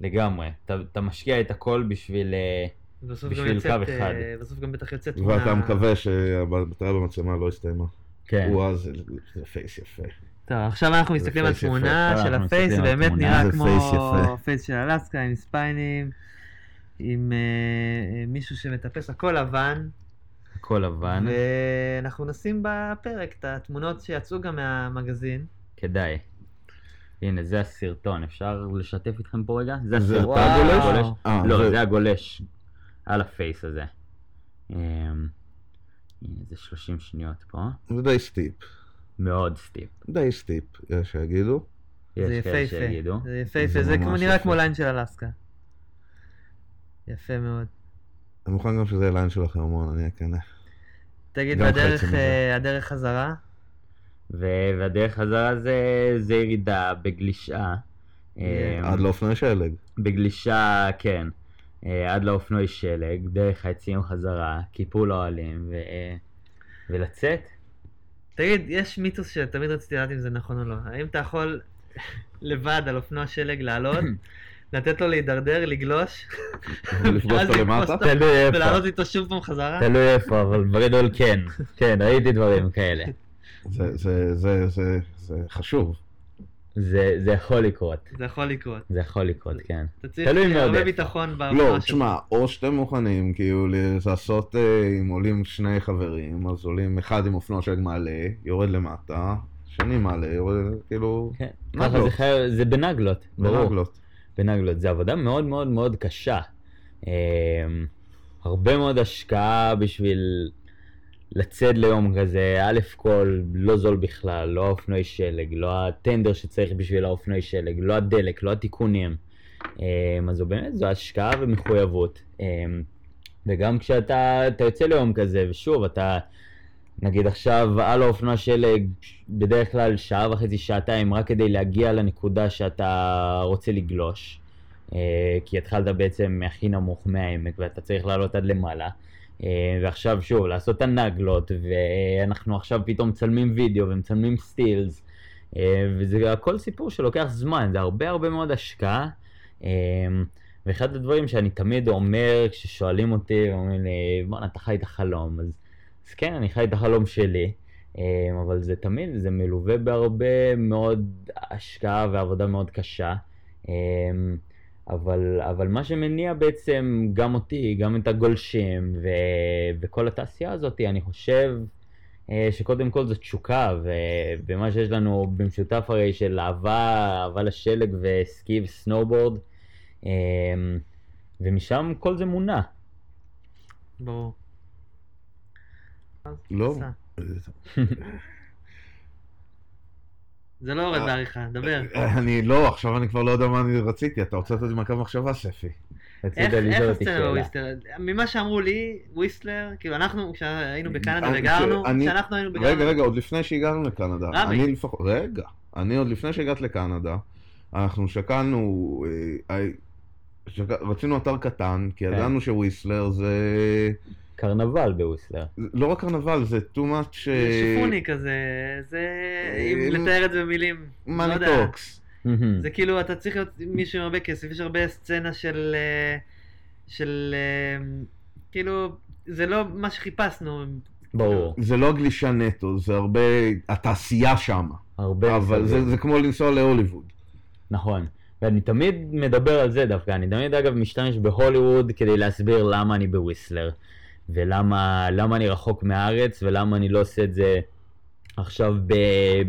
לגמרי. אתה, אתה משקיע את הכל בשביל... אה, בשביל יוצאת, קו אחד. אה, בסוף גם בטח יוצאת תמונה. ואתה מקווה שהבטרייה במצלמה לא הסתיימה. כן. וואו, זה זה face יפה. טוב, עכשיו אנחנו מסתכלים על יפה. תמונה עכשיו של אנחנו ה face, באמת. נראה כמו face יפה. של אלסקה עם spine ים, עם אה, מישהו שמטפס, הכל לבן, הכל לבן, ואנחנו נשים בפרק את התמונות שיצאו גם מהמגזין. כדאי. הנה, זה הסרטון, אפשר לשתף איתכם פה רגע? זה זה הסרטון. אתה וואו. גולש? אה, לא, זה- זה הגולש על ה face הזה. אמ, הנה, זה 30 שניות פה. זה די steep. מאוד steep. די steep, יש שיגידו. זה יש כאלה יפהפה, שיגידו. זה יפהפה, זה זה נראה. כמו line של אלסקה. יפה מאוד. אני מוכן גם שזה יהיה line שלכם המון, אני כנה. תגיד, והדרך. אה, הדרך חזרה? ו- והדרך חזרה זה, זה ירידה בגלישה. אמ, עד לאופני שלג. בגלישה, כן. אה, עד לאופנועי שלג, דרך העצים חזרה, קיפול אוהלים, ו... ולצאת. תגיד, יש מיתוס שתמיד רציתי לדעת אם זה נכון או לא. האם אתה יכול לבד על אופנוע שלג לעלות, [clears throat] לתת לו להידרדר, לגלוש, [laughs] ולפגוש ואז אותו לתפוס למטה? אותו תלוי איפה. ולעלות איתו שוב פעם חזרה? תלוי איפה, אבל בגדול כן. כן, ראיתי דברים כאלה. [laughs] זה- זה- זה- זה- זה חשוב. זה, זה יכול לקרות. זה יכול לקרות. זה יכול לקרות, כן. אתה צריך הרבה. ביטחון באופנוע לא. תשמע, או שאתם מוכנים כאילו לעשות, אה, אם עולים שני חברים, אז עולים אחד עם אופנוע שלג מעלה, יורד למטה, שני מעלה, יורד, כאילו, כן. ככה נגלות. זה חי... זה בנגלות, ברור. בנגלות. בנגלות. זה עבודה מאוד מאוד מאוד קשה. אמ, הרבה מאוד השקעה בשביל לצאת ליום כזה, א' כל לא זול בכלל, לא האופנועי שלג, לא הטנדר שצריך בשביל האופנועי שלג, לא הדלק, לא התיקונים. אמ, אז זו באמת, זו השקעה ומחויבות. אמ, וגם כשאתה אתה יוצא ליום כזה, ושוב, אתה נגיד עכשיו על האופנוע שלג, בדרך כלל שעה וחצי, שעתיים, רק כדי להגיע לנקודה שאתה רוצה לגלוש. אה, כי התחלת בעצם מהכי נמוך מהעמק ואתה צריך לעלות עד למעלה. אה, ועכשיו שוב, לעשות את הנגלות, ואנחנו עכשיו פתאום מצלמים וידאו ומצלמים סטילס, אה, וזה הכל סיפור שלוקח זמן, זה הרבה הרבה מאוד השקעה. אה, ואחד הדברים שאני תמיד אומר כששואלים אותי, אומרים לי, בואנה, אתה חי את החלום. אז, אז כן, אני חי את החלום שלי, אה, אבל זה תמיד, זה מלווה בהרבה מאוד השקעה ועבודה מאוד קשה. אה, אבל, אבל מה שמניע בעצם גם אותי, גם את הגולשים ו, וכל התעשייה הזאת, אני חושב אה, שקודם כל זו תשוקה, ו, ומה שיש לנו במשותף הרי של אהבה, אהבה לשלג וסקי וסנובורד, אה, ומשם כל זה מונע. ברור. לא. [laughs] זה לא יורד בעריכה, דבר. אני לא, עכשיו אני כבר לא יודע מה אני רציתי, אתה רוצה לתת לי מעקב מחשבה, ספי. איך הסצנה שאלה. בוויסטר? ממה שאמרו לי, וויסלר, כאילו אנחנו, כשהיינו בקנדה וגרנו, כשאנחנו היינו בגרנו, רגע, רגע, עוד לפני שהגענו לקנדה. לפחות, רגע, אני עוד לפני שהגעת לקנדה, אנחנו שקלנו, אה, אה, רצינו אתר קטן, כי כן. ידענו שוויסלר זה קרנבל בוויסלר. לא רק קרנבל, זה too much זה שיפוני כזה, זה... אם אה, לתאר את זה במילים, לא money. talks. זה כאילו, אתה צריך להיות מישהו עם הרבה כסף, יש הרבה סצנה של... אה, של... אה, כאילו, זה לא מה שחיפשנו. ברור. זה לא גלישה נטו, זה הרבה, התעשייה שמה. הרבה אבל. זה, זה כמו לנסוע להוליווד. נכון. ואני תמיד מדבר על זה דווקא, אני תמיד אגב משתמש בהוליווד כדי להסביר למה אני בוויסלר, ולמה למה אני רחוק מהארץ, ולמה אני לא עושה את זה עכשיו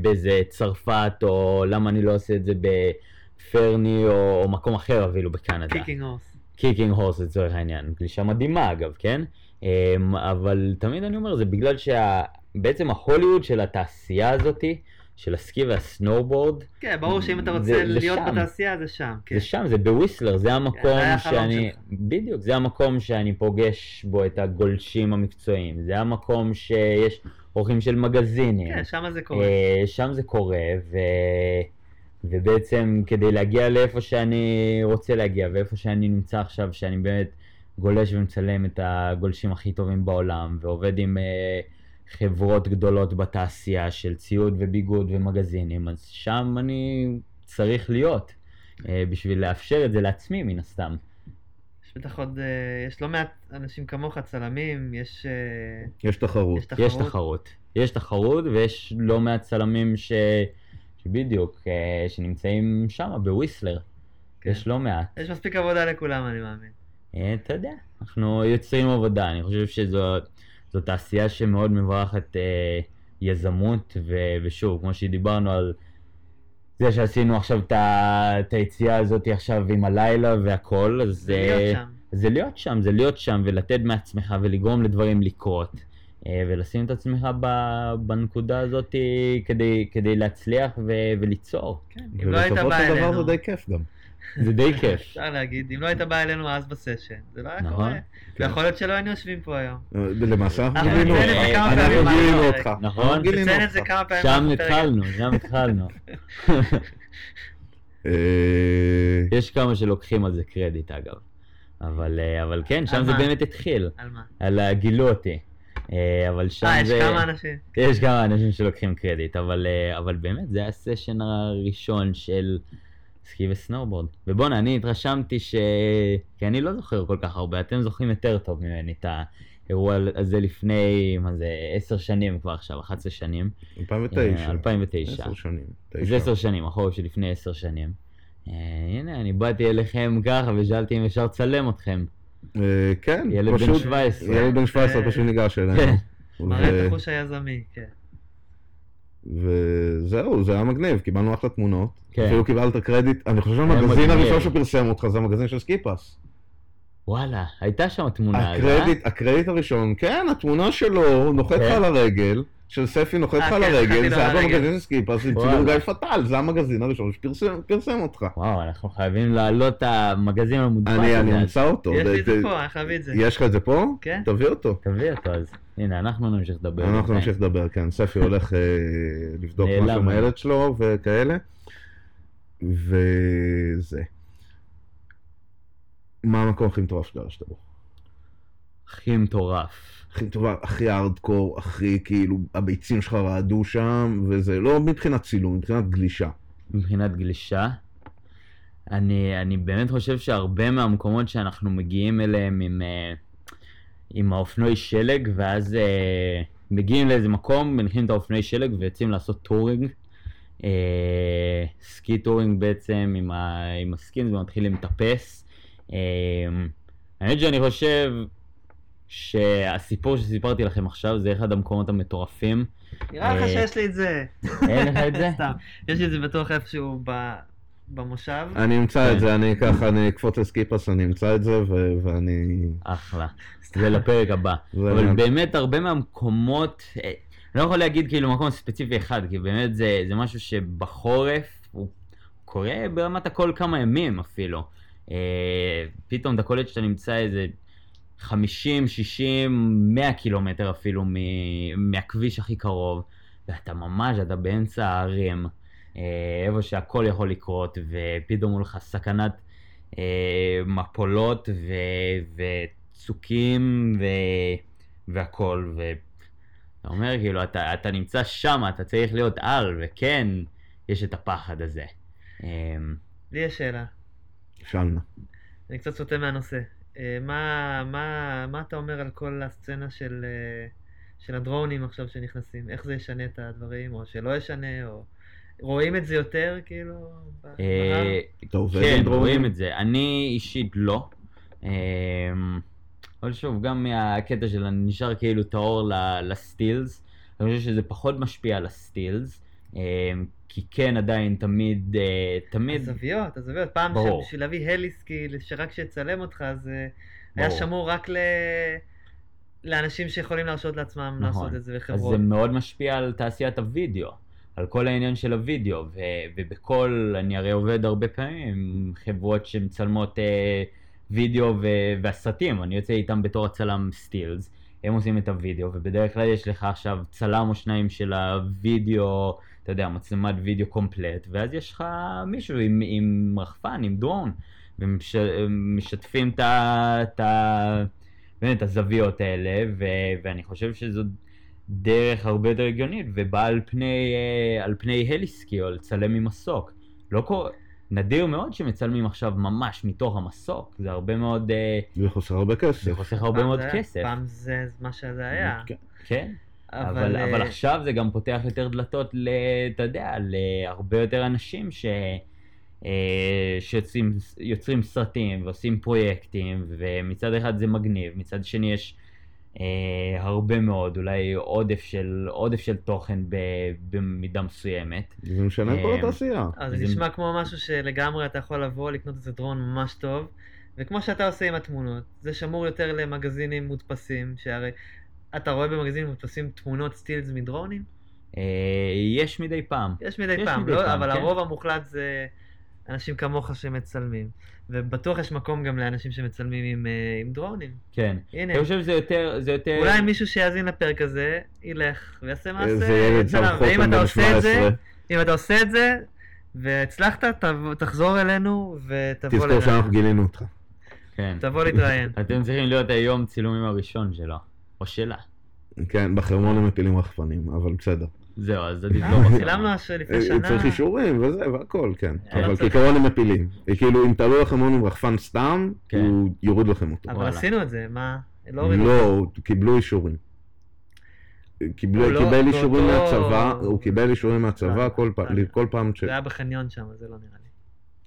באיזה צרפת, או למה אני לא עושה את זה בפרני, או, או מקום אחר אפילו בקנדה. Kicking Horse. Kicking Horse לצורך העניין, גלישה מדהימה אגב, כן? אמ, אבל תמיד אני אומר, זה בגלל שבעצם ההוליווד של התעשייה הזאתי, של הסקי והסנואובורד, כן, ברור שאם אתה זה- רוצה זה להיות שם. בתעשייה, זה שם. כן. זה שם, זה בוויסלר, זה המקום זה החלום שאני. בדיוק, זה המקום שאני פוגש בו את הגולשים המקצועיים, זה המקום שיש אורחים של מגזינים, כן, שם זה קורה. אה, שם זה קורה, ו... ובעצם כדי להגיע לאיפה שאני רוצה להגיע, ואיפה שאני נמצא עכשיו, שאני באמת גולש ומצלם את הגולשים הכי טובים בעולם, ועובד עם אה, חברות גדולות בתעשייה של ציוד וביגוד ומגזינים, אז שם אני צריך להיות, אה, בשביל לאפשר את זה לעצמי מן הסתם. יש בטח עוד, אה, יש לא מעט אנשים כמוך, צלמים, יש אה, יש תחרות. יש תחרות. יש תחרות. יש תחרות ויש לא מעט צלמים ש... שבדיוק, אה, שנמצאים שם בוויסלר. כן. יש לא מעט. יש מספיק עבודה לכולם, אני מאמין. אתה יודע, אנחנו יוצרים עבודה, אני חושב שזו זו תעשייה שמאוד מברכת אה, יזמות, ו, ושוב, כמו שדיברנו על זה שעשינו עכשיו את היציאה הזאת עכשיו עם הלילה והכל, אז זה להיות אה, שם. זה להיות שם, זה להיות שם ולתת מעצמך ולגרום לדברים לקרות. אה, ולשים את עצמך בנקודה הזאת כדי, כדי להצליח ו- וליצור. כן, אם לא היית ובסופו בא של דבר אלינו, זה די כיף גם. זה די כיף. אפשר להגיד, אם לא היית בא אלינו אז בסשן, זה לא היה נכון. קורה. כן. ויכול להיות שלא היינו יושבים פה היום. אה, למעשה אנחנו גילינו אותך. כמה אנחנו גילינו. אותך. נכון. נציין את זה אותך. כמה פעמים. שם. התחלנו, שם התחלנו. [laughs] אה, יש כמה שלוקחים על זה קרדיט אגב. אבל, אה, אבל כן, שם זה מה? באמת התחיל. על מה? על ה- גילו אותי. אה, אבל שם אה, יש זה... כמה אנשים. יש כמה אנשים שלוקחים קרדיט, אבל, אה, אבל באמת זה היה הסשן הראשון של סקי וסנואובורד. ובואנה, אני התרשמתי ש... כי אני לא זוכר כל כך הרבה, אתם זוכרים יותר טוב ממני את האירוע הזה לפני, מה זה, עשר שנים כבר עכשיו, 11 שנים. 2009. אה, 2009. עשר שנים. זה. עשר שנים, החורף שלפני עשר שנים. אה, הנה, אני באתי אליכם ככה ושאלתי אם אפשר לצלם אתכם. אה, כן, ילד בן פשוט... 17. ילד בן 17 אה, פשוט ניגש כן. אלינו. מראה את החוש היזמי, כן. וזהו, זה היה מגניב, קיבלנו אחלה תמונות. כן. אפילו קיבלת קרדיט, אני חושב שהמגזין. הראשון שפרסם אותך זה המגזין של סקיפאס. וואלה, הייתה שם תמונה, אז, אה? הקרדיט, הקרדיט הראשון, כן, התמונה שלו נוחת לך כן. על הרגע, של ספי נוחת לך אה, על כן, הרגל, נחתתי לו זה על היה הרגל. במגזין של. צילום גיא פטל, זה המגזין הראשון שפרסם פרסם אותך. וואו, אנחנו חייבים להעלות את המגזין המודפס אני. אמצא אותו. יש לי את זה פה, אני חייב את זה. יש לך את זה פה? כן. תביא אותו. תביא אותו אז. הנה, אנחנו נמשיך לדבר. אנחנו. נמשיך לדבר, כן, ספי הולך אה, לבדוק. משהו עם הילד שלו וכאלה. וזה. מה המקום הכי מטורף שגרשת בו? הכי מטורף. הכי מטורף, הכי הארדקור, הכי כאילו, הביצים שלך רעדו שם, וזה לא מבחינת צילום, מבחינת גלישה. מבחינת גלישה. אני, אני באמת חושב שהרבה מהמקומות שאנחנו מגיעים אליהם עם, אה, עם האופנועי שלג, ואז אה, מגיעים לאיזה מקום, מניחים את האופנועי שלג ויוצאים לעשות touring. אה, ski touring בעצם עם, ה, עם ה skins ומתחילים לטפס. אה, האמת שאני חושב שהסיפור שסיפרתי לכם עכשיו זה אחד המקומות המטורפים. נראה לך אה, שיש לי את זה. אין לך את זה? [laughs] סתם. יש לי את זה בטוח איפשהו במושב. אני אמצא כן. את זה, אני ככה, אני אקפוץ לסקיפס, אני אמצא את זה, ואני... אחלה. זה לפרק הבא. [laughs] אבל באמת הרבה מהמקומות, אה, אני לא יכול להגיד כאילו מקום ספציפי אחד, כי באמת זה, זה משהו שבחורף הוא קורה ברמת הכל כמה ימים אפילו. אה, פתאום אתה קולט שאתה נמצא איזה 50, 60, 100 קילומטר אפילו מ- מהכביש הכי קרוב, ואתה ממש, אתה באמצע הערים, אה, איפה שהכל יכול לקרות, ופתאום מולך סכנת אה, מפולות ו- וצוקים ו- והכל, ואתה אומר כאילו, אתה, אתה נמצא שם, אתה צריך להיות על, וכן, יש את הפחד הזה. אה, לי יש שאלה, שאלנה. אני קצת סוטה מהנושא. אה, מה, מה, מה אתה אומר על כל הסצנה של, אה, של הדרונים עכשיו שנכנסים? איך זה ישנה את הדברים, או שלא ישנה, או... רואים את זה יותר, כאילו? אה, כן? רואים את זה. אני אישית לא. אבל שוב, גם מהקטע של אני נשאר כאילו טהור ל- לסטילס, אני חושב שזה פחות משפיע על הסטילס, כי כן עדיין תמיד, אה, תמיד, הזוויות, הזוויות. פעם ברור. שבשביל להביא הליסקי, שרק שיצלם אותך, אז אה, היה ברור. שמור רק ל... לאנשים שיכולים להרשות לעצמם נכון. לעשות את זה, אז וחברות. זה מאוד משפיע על תעשיית הוידאו, על כל העניין של הוידאו, ו- ובכל, אני הרי עובד הרבה פעמים עם חברות שמצלמות אה, וידאו ו- והסרטים, אני יוצא איתם בתור הצלם סטילס, הם עושים את הוידאו, ובדרך כלל יש לך עכשיו צלם או שניים של הוידאו, אתה יודע, מצלמת וידאו קומפלט, ואז יש לך מישהו עם, עם רחפן, עם דרון, ומשתפים את הזוויות האלה, ו- ואני חושב שזו דרך הרבה יותר הגיונית, ובאה על פני, אה, על פני הליסקי, או לצלם ממסוק. לא קורה, נדיר מאוד שמצלמים עכשיו ממש מתוך המסוק, זה הרבה מאוד, אה, זה חוסר הרבה כסף. זה חוסך הרבה מאוד היה- כסף. פעם זה מה שזה היה. כן. כן, אבל, אבל... אבל אה, עכשיו זה גם פותח יותר דלתות, אתה יודע, להרבה יותר אנשים ש... אה, שיוצרים יוצרים סרטים ועושים פרויקטים, ומצד אחד זה מגניב, מצד שני יש אה, הרבה מאוד, אולי עודף של, עודף של תוכן ב, במידה מסוימת. זה משנה כל אה, התעשייה. אז זה זה- נשמע כמו משהו שלגמרי אתה יכול לבוא, לקנות איזה דרון ממש טוב, וכמו שאתה עושה עם התמונות, זה שמור יותר למגזינים מודפסים, שהרי אתה רואה במגזינים מודפסים תמונות סטילס מדרונים? אה, יש מדי פעם. יש מדי יש פעם, מדי לא, פעם, אבל כן. הרוב המוחלט זה אנשים כמוך שמצלמים. ובטוח יש מקום גם לאנשים שמצלמים עם, אה, עם דרונים. כן. הנה, אני חושב שזה יותר, זה יותר... אולי מישהו שיאזין לפרק הזה, ילך ויעשה מעשה. איזה ילד שם חותם אתה בן עושה את זה, 17. אם אתה עושה את זה, והצלחת, תחזור אלינו ותבוא תזכור לראיין. שאנחנו גילינו אותך. כן. תבוא להתראיין. [laughs] אתם צריכים להיות היום צילומים הראשון שלו, או שלה. כן, בחרמון הם מפילים רחפנים, אבל בסדר. זהו, אז עדיף לא אה. צילמנו אז לפני אה, שנה. צריך אישורים וזה והכל, כן. לא אבל צריך. כעיקרון הם מפילים. כאילו, אם תעלו לכם עם רחפן סתם, כן. הוא יוריד לכם אותו. אבל. עשינו את זה, מה? לא לא, קיבלו אישורים. לא- קיבל אישורים מהצבא, הוא קיבל אישורים מהצבא לא, כל פעם, לא. כל פעם ש... זה היה בחניון שם, זה לא נראה לי.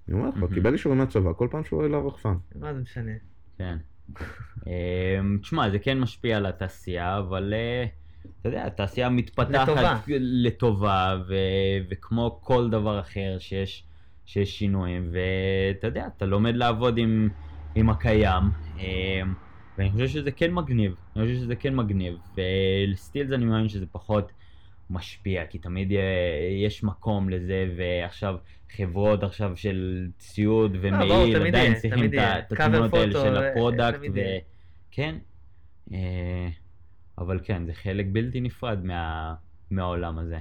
אני אומר לך. קיבל אישורים מהצבא כל פעם שהוא עולה לרחפן. מה זה משנה? כן. [laughs] אמ, תשמע, זה כן משפיע על התעשייה, אבל אה, אתה יודע, התעשייה מתפתחת לטובה. לטובה, ו- וכמו כל דבר אחר שיש, שיש שינויים, ואתה יודע, אתה לומד לעבוד עם, עם הקיים, אמ, ואני חושב שזה כן מגניב, אני חושב שזה כן מגניב, ולסטילס אני מאמין שזה פחות משפיע, כי תמיד יהיה- יש מקום לזה, ועכשיו חברות עכשיו של ציוד ברור, ומעיל עדיין צריכים את התמונות האלה של אה, ה product, תמיד אבל כן, זה חלק בלתי נפרד מה... מהעולם הזה.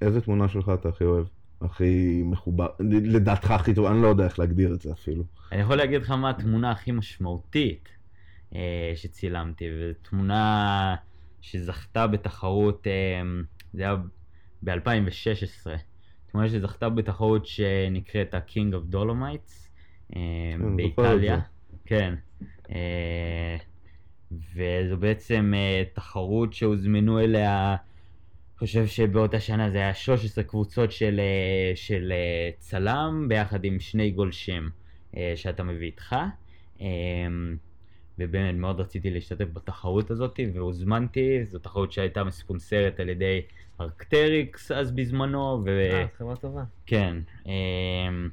איזה תמונה שלך אתה הכי אוהב? הכי מחובר, לדעתך הכי טוב, אני לא יודע איך להגדיר את זה אפילו. אני יכול להגיד לך מה התמונה הכי משמעותית אה, שצילמתי, וזו תמונה שזכתה בתחרות, אה, זה היה ב-2016, תמונה שזכתה בתחרות שנקראת ה-King of Dolomites אה, כן, באיטליה. כן. אה, וזו בעצם אה, תחרות שהוזמנו אליה, אני חושב שבאותה שנה זה היה 13 קבוצות של, אה, של אה, צלם ביחד עם שני גולשים אה, שאתה מביא איתך. אה, ובאמת מאוד רציתי להשתתף בתחרות הזאת והוזמנתי, זו תחרות שהייתה מספונסרת על ידי ארקטריקס אז בזמנו, ו... אה, חברה טובה. כן, אמ,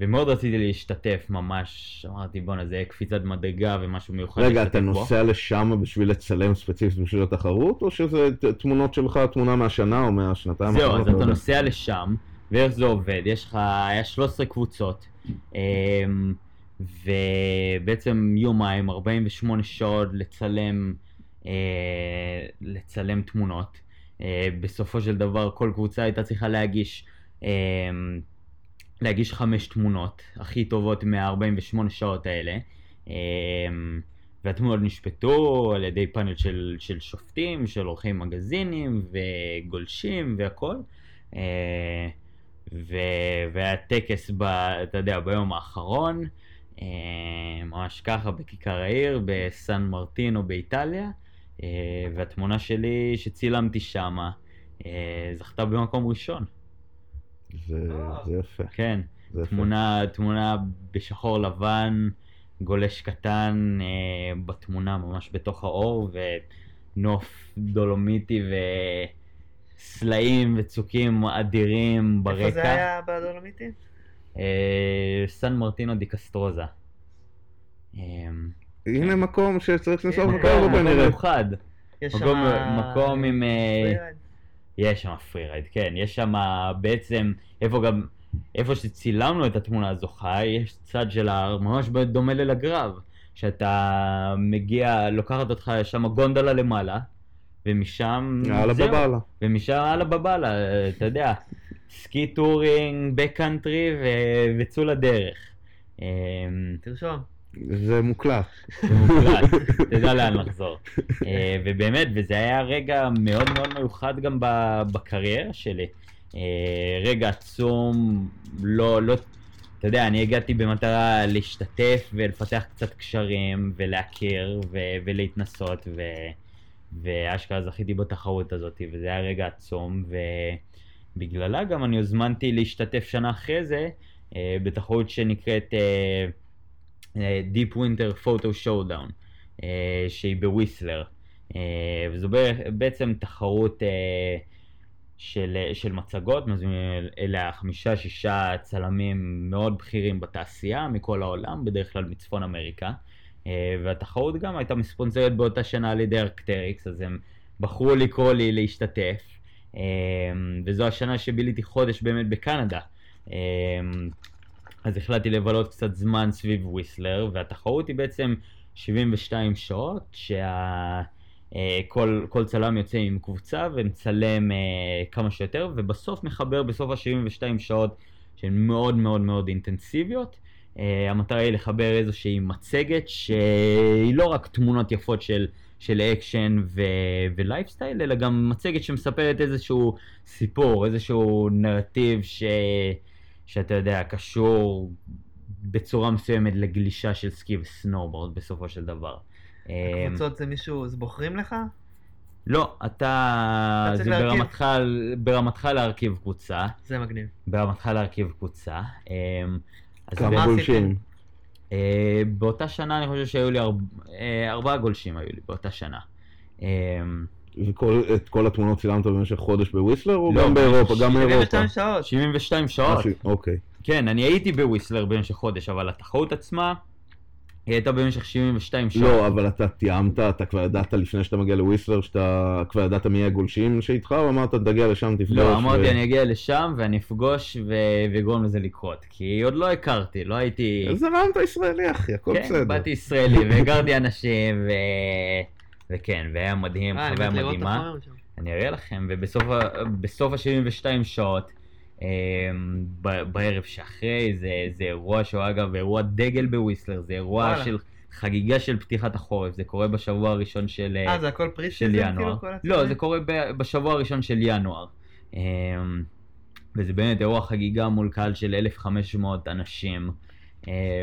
ומאוד רציתי להשתתף ממש, אמרתי בואנה זה יהיה קפיצת מדרגה ומשהו מיוחד רגע, אתה בו. נוסע לשם בשביל לצלם ספציפית בשביל התחרות, או שזה תמונות שלך, תמונה מהשנה או מהשנתיים זהו? אז אתה יודע. נוסע לשם, ואיך זה עובד? יש לך, היה 13 קבוצות, אמ, ובעצם יומיים, 48 שעות לצלם, אה, לצלם תמונות. אה, בסופו של דבר כל קבוצה הייתה צריכה להגיש אמ, להגיש חמש תמונות הכי טובות מה-48 שעות האלה. אמ, והתמונות נשפטו על ידי פאנל של, של שופטים, של עורכי מגזינים וגולשים והכל. אה, ו... והיה טקס, ב... אתה יודע, ביום האחרון, אה, ממש ככה בכיכר העיר, בסן מרטינו באיטליה, והתמונה שלי שצילמתי שמה, זכתה במקום ראשון. זה, זה יפה. כן, זה תמונה, תמונה בשחור לבן. גולש קטן אה, בתמונה ממש בתוך האור ונוף דולומיטי וסלעים וצוקים אדירים ברקע. איפה זה היה בדולומיטי? אה, סן מרטינו די קסטרוזה. אה, הנה מקום שצריך לנסוע הנה, בקרוב מקום כנראה. מיוחד. יש מקום- שם... מקום עם, אה? יש שם פרי רייד, כן, יש שם בעצם, איפה גם, איפה שצילמנו את התמונה הזוכה, יש צד של ההר ממש דומה ללגרב, שאתה מגיע, לוקחת אותך שם גונדלה למעלה, ומשם, יאללה בבאללה. ומשם הלאה בבאללה, אתה יודע, ski touring, backcountry וצאו לדרך. אמ, תרשום. זה מוקלט. זה מוקלט, תדע לאן לחזור. אה, ובאמת, וזה היה רגע מאוד מאוד מיוחד גם בקריירה שלי. אה, רגע עצום, לא, לא, אתה יודע, אני הגעתי במטרה להשתתף ולפתח קצת קשרים ולהכיר ו- ולהתנסות, ו- ואשכרה זכיתי בתחרות הזאת, וזה היה רגע עצום, ובגללה גם אני הוזמנתי להשתתף שנה אחרי זה אה, בתחרות שנקראת... Deep Winter Photo Showdown, אה, שהיא בוויסלר. אה, וזו בעצם תחרות אה, של, של מצגות, מזמינים אליה חמישה שישה צלמים מאוד בכירים בתעשייה מכל העולם, בדרך כלל מצפון אמריקה. אה, והתחרות גם הייתה מספונסרת באותה שנה על ידי Arc'teryx, אז הם בחרו לקרוא לי להשתתף. אה, וזו השנה שביליתי חודש באמת בקנדה. אה, אז החלטתי לבלות קצת זמן סביב וויסלר, והתחרות היא בעצם 72 שעות, שכל צלם יוצא עם קבוצה ומצלם אה, כמה שיותר, ובסוף מחבר בסוף ה-72 שעות שהן מאוד מאוד מאוד אינטנסיביות. אה, המטרה היא לחבר איזושהי מצגת שהיא לא רק תמונות יפות של, של אקשן ו- ולייפסטייל, אלא גם מצגת שמספרת איזשהו סיפור, איזשהו נרטיב ש... שאתה יודע, קשור בצורה מסוימת לגלישה של סקי וסנובורד בסופו של דבר. הקבוצות זה מישהו, אז בוחרים לך? לא, אתה, אתה זה. ברמתך, ברמתך להרכיב קבוצה, זה מגניב. ברמתך להרכיב קבוצה. אמ, אז כמה גולשים. אה, באותה שנה אני חושב שהיו לי אה, ארבעה גולשים היו לי באותה שנה. אמ, וכל- את כל התמונות צילמת במשך חודש בוויסלר או לא, גם באירופה? גם מאירופה. 72 שעות. 72 שעות. אוקיי. כן, אני הייתי בוויסלר במשך חודש, אבל התחרות עצמה, היא הייתה במשך 72 שעות. לא, אבל אתה תיאמת, אתה כבר ידעת לפני שאתה מגיע לוויסלר, שאתה כבר ידעת מי הגולשים שאיתך, או אמרת תגיע לשם תפגוש? לא, אמרתי ו- אני אגיע לשם ואני אפגוש ו- ואגרום לזה לקרות, כי עוד לא הכרתי, לא הייתי... אז הרמת ישראלי אחי, הכל כן, בסדר. באתי ישראלי והכרתי אנשים ו... וכן, והיה מדהים, אה, חוויה מדהימה. אני אראה לכם, ובסוף ה- בסוף ה-72 שעות, ב- בערב שאחרי, זה, זה אירוע שהוא אגב אירוע דגל בוויסלר, זה אירוע וואלה. של חגיגה של פתיחת החורף, זה קורה בשבוע הראשון של... אה, זה הכל פרי של ינואר. כאילו? כל לא? זה קורה בשבוע הראשון של ינואר. וזה באמת אירוע חגיגה מול קהל של 1,500 אנשים,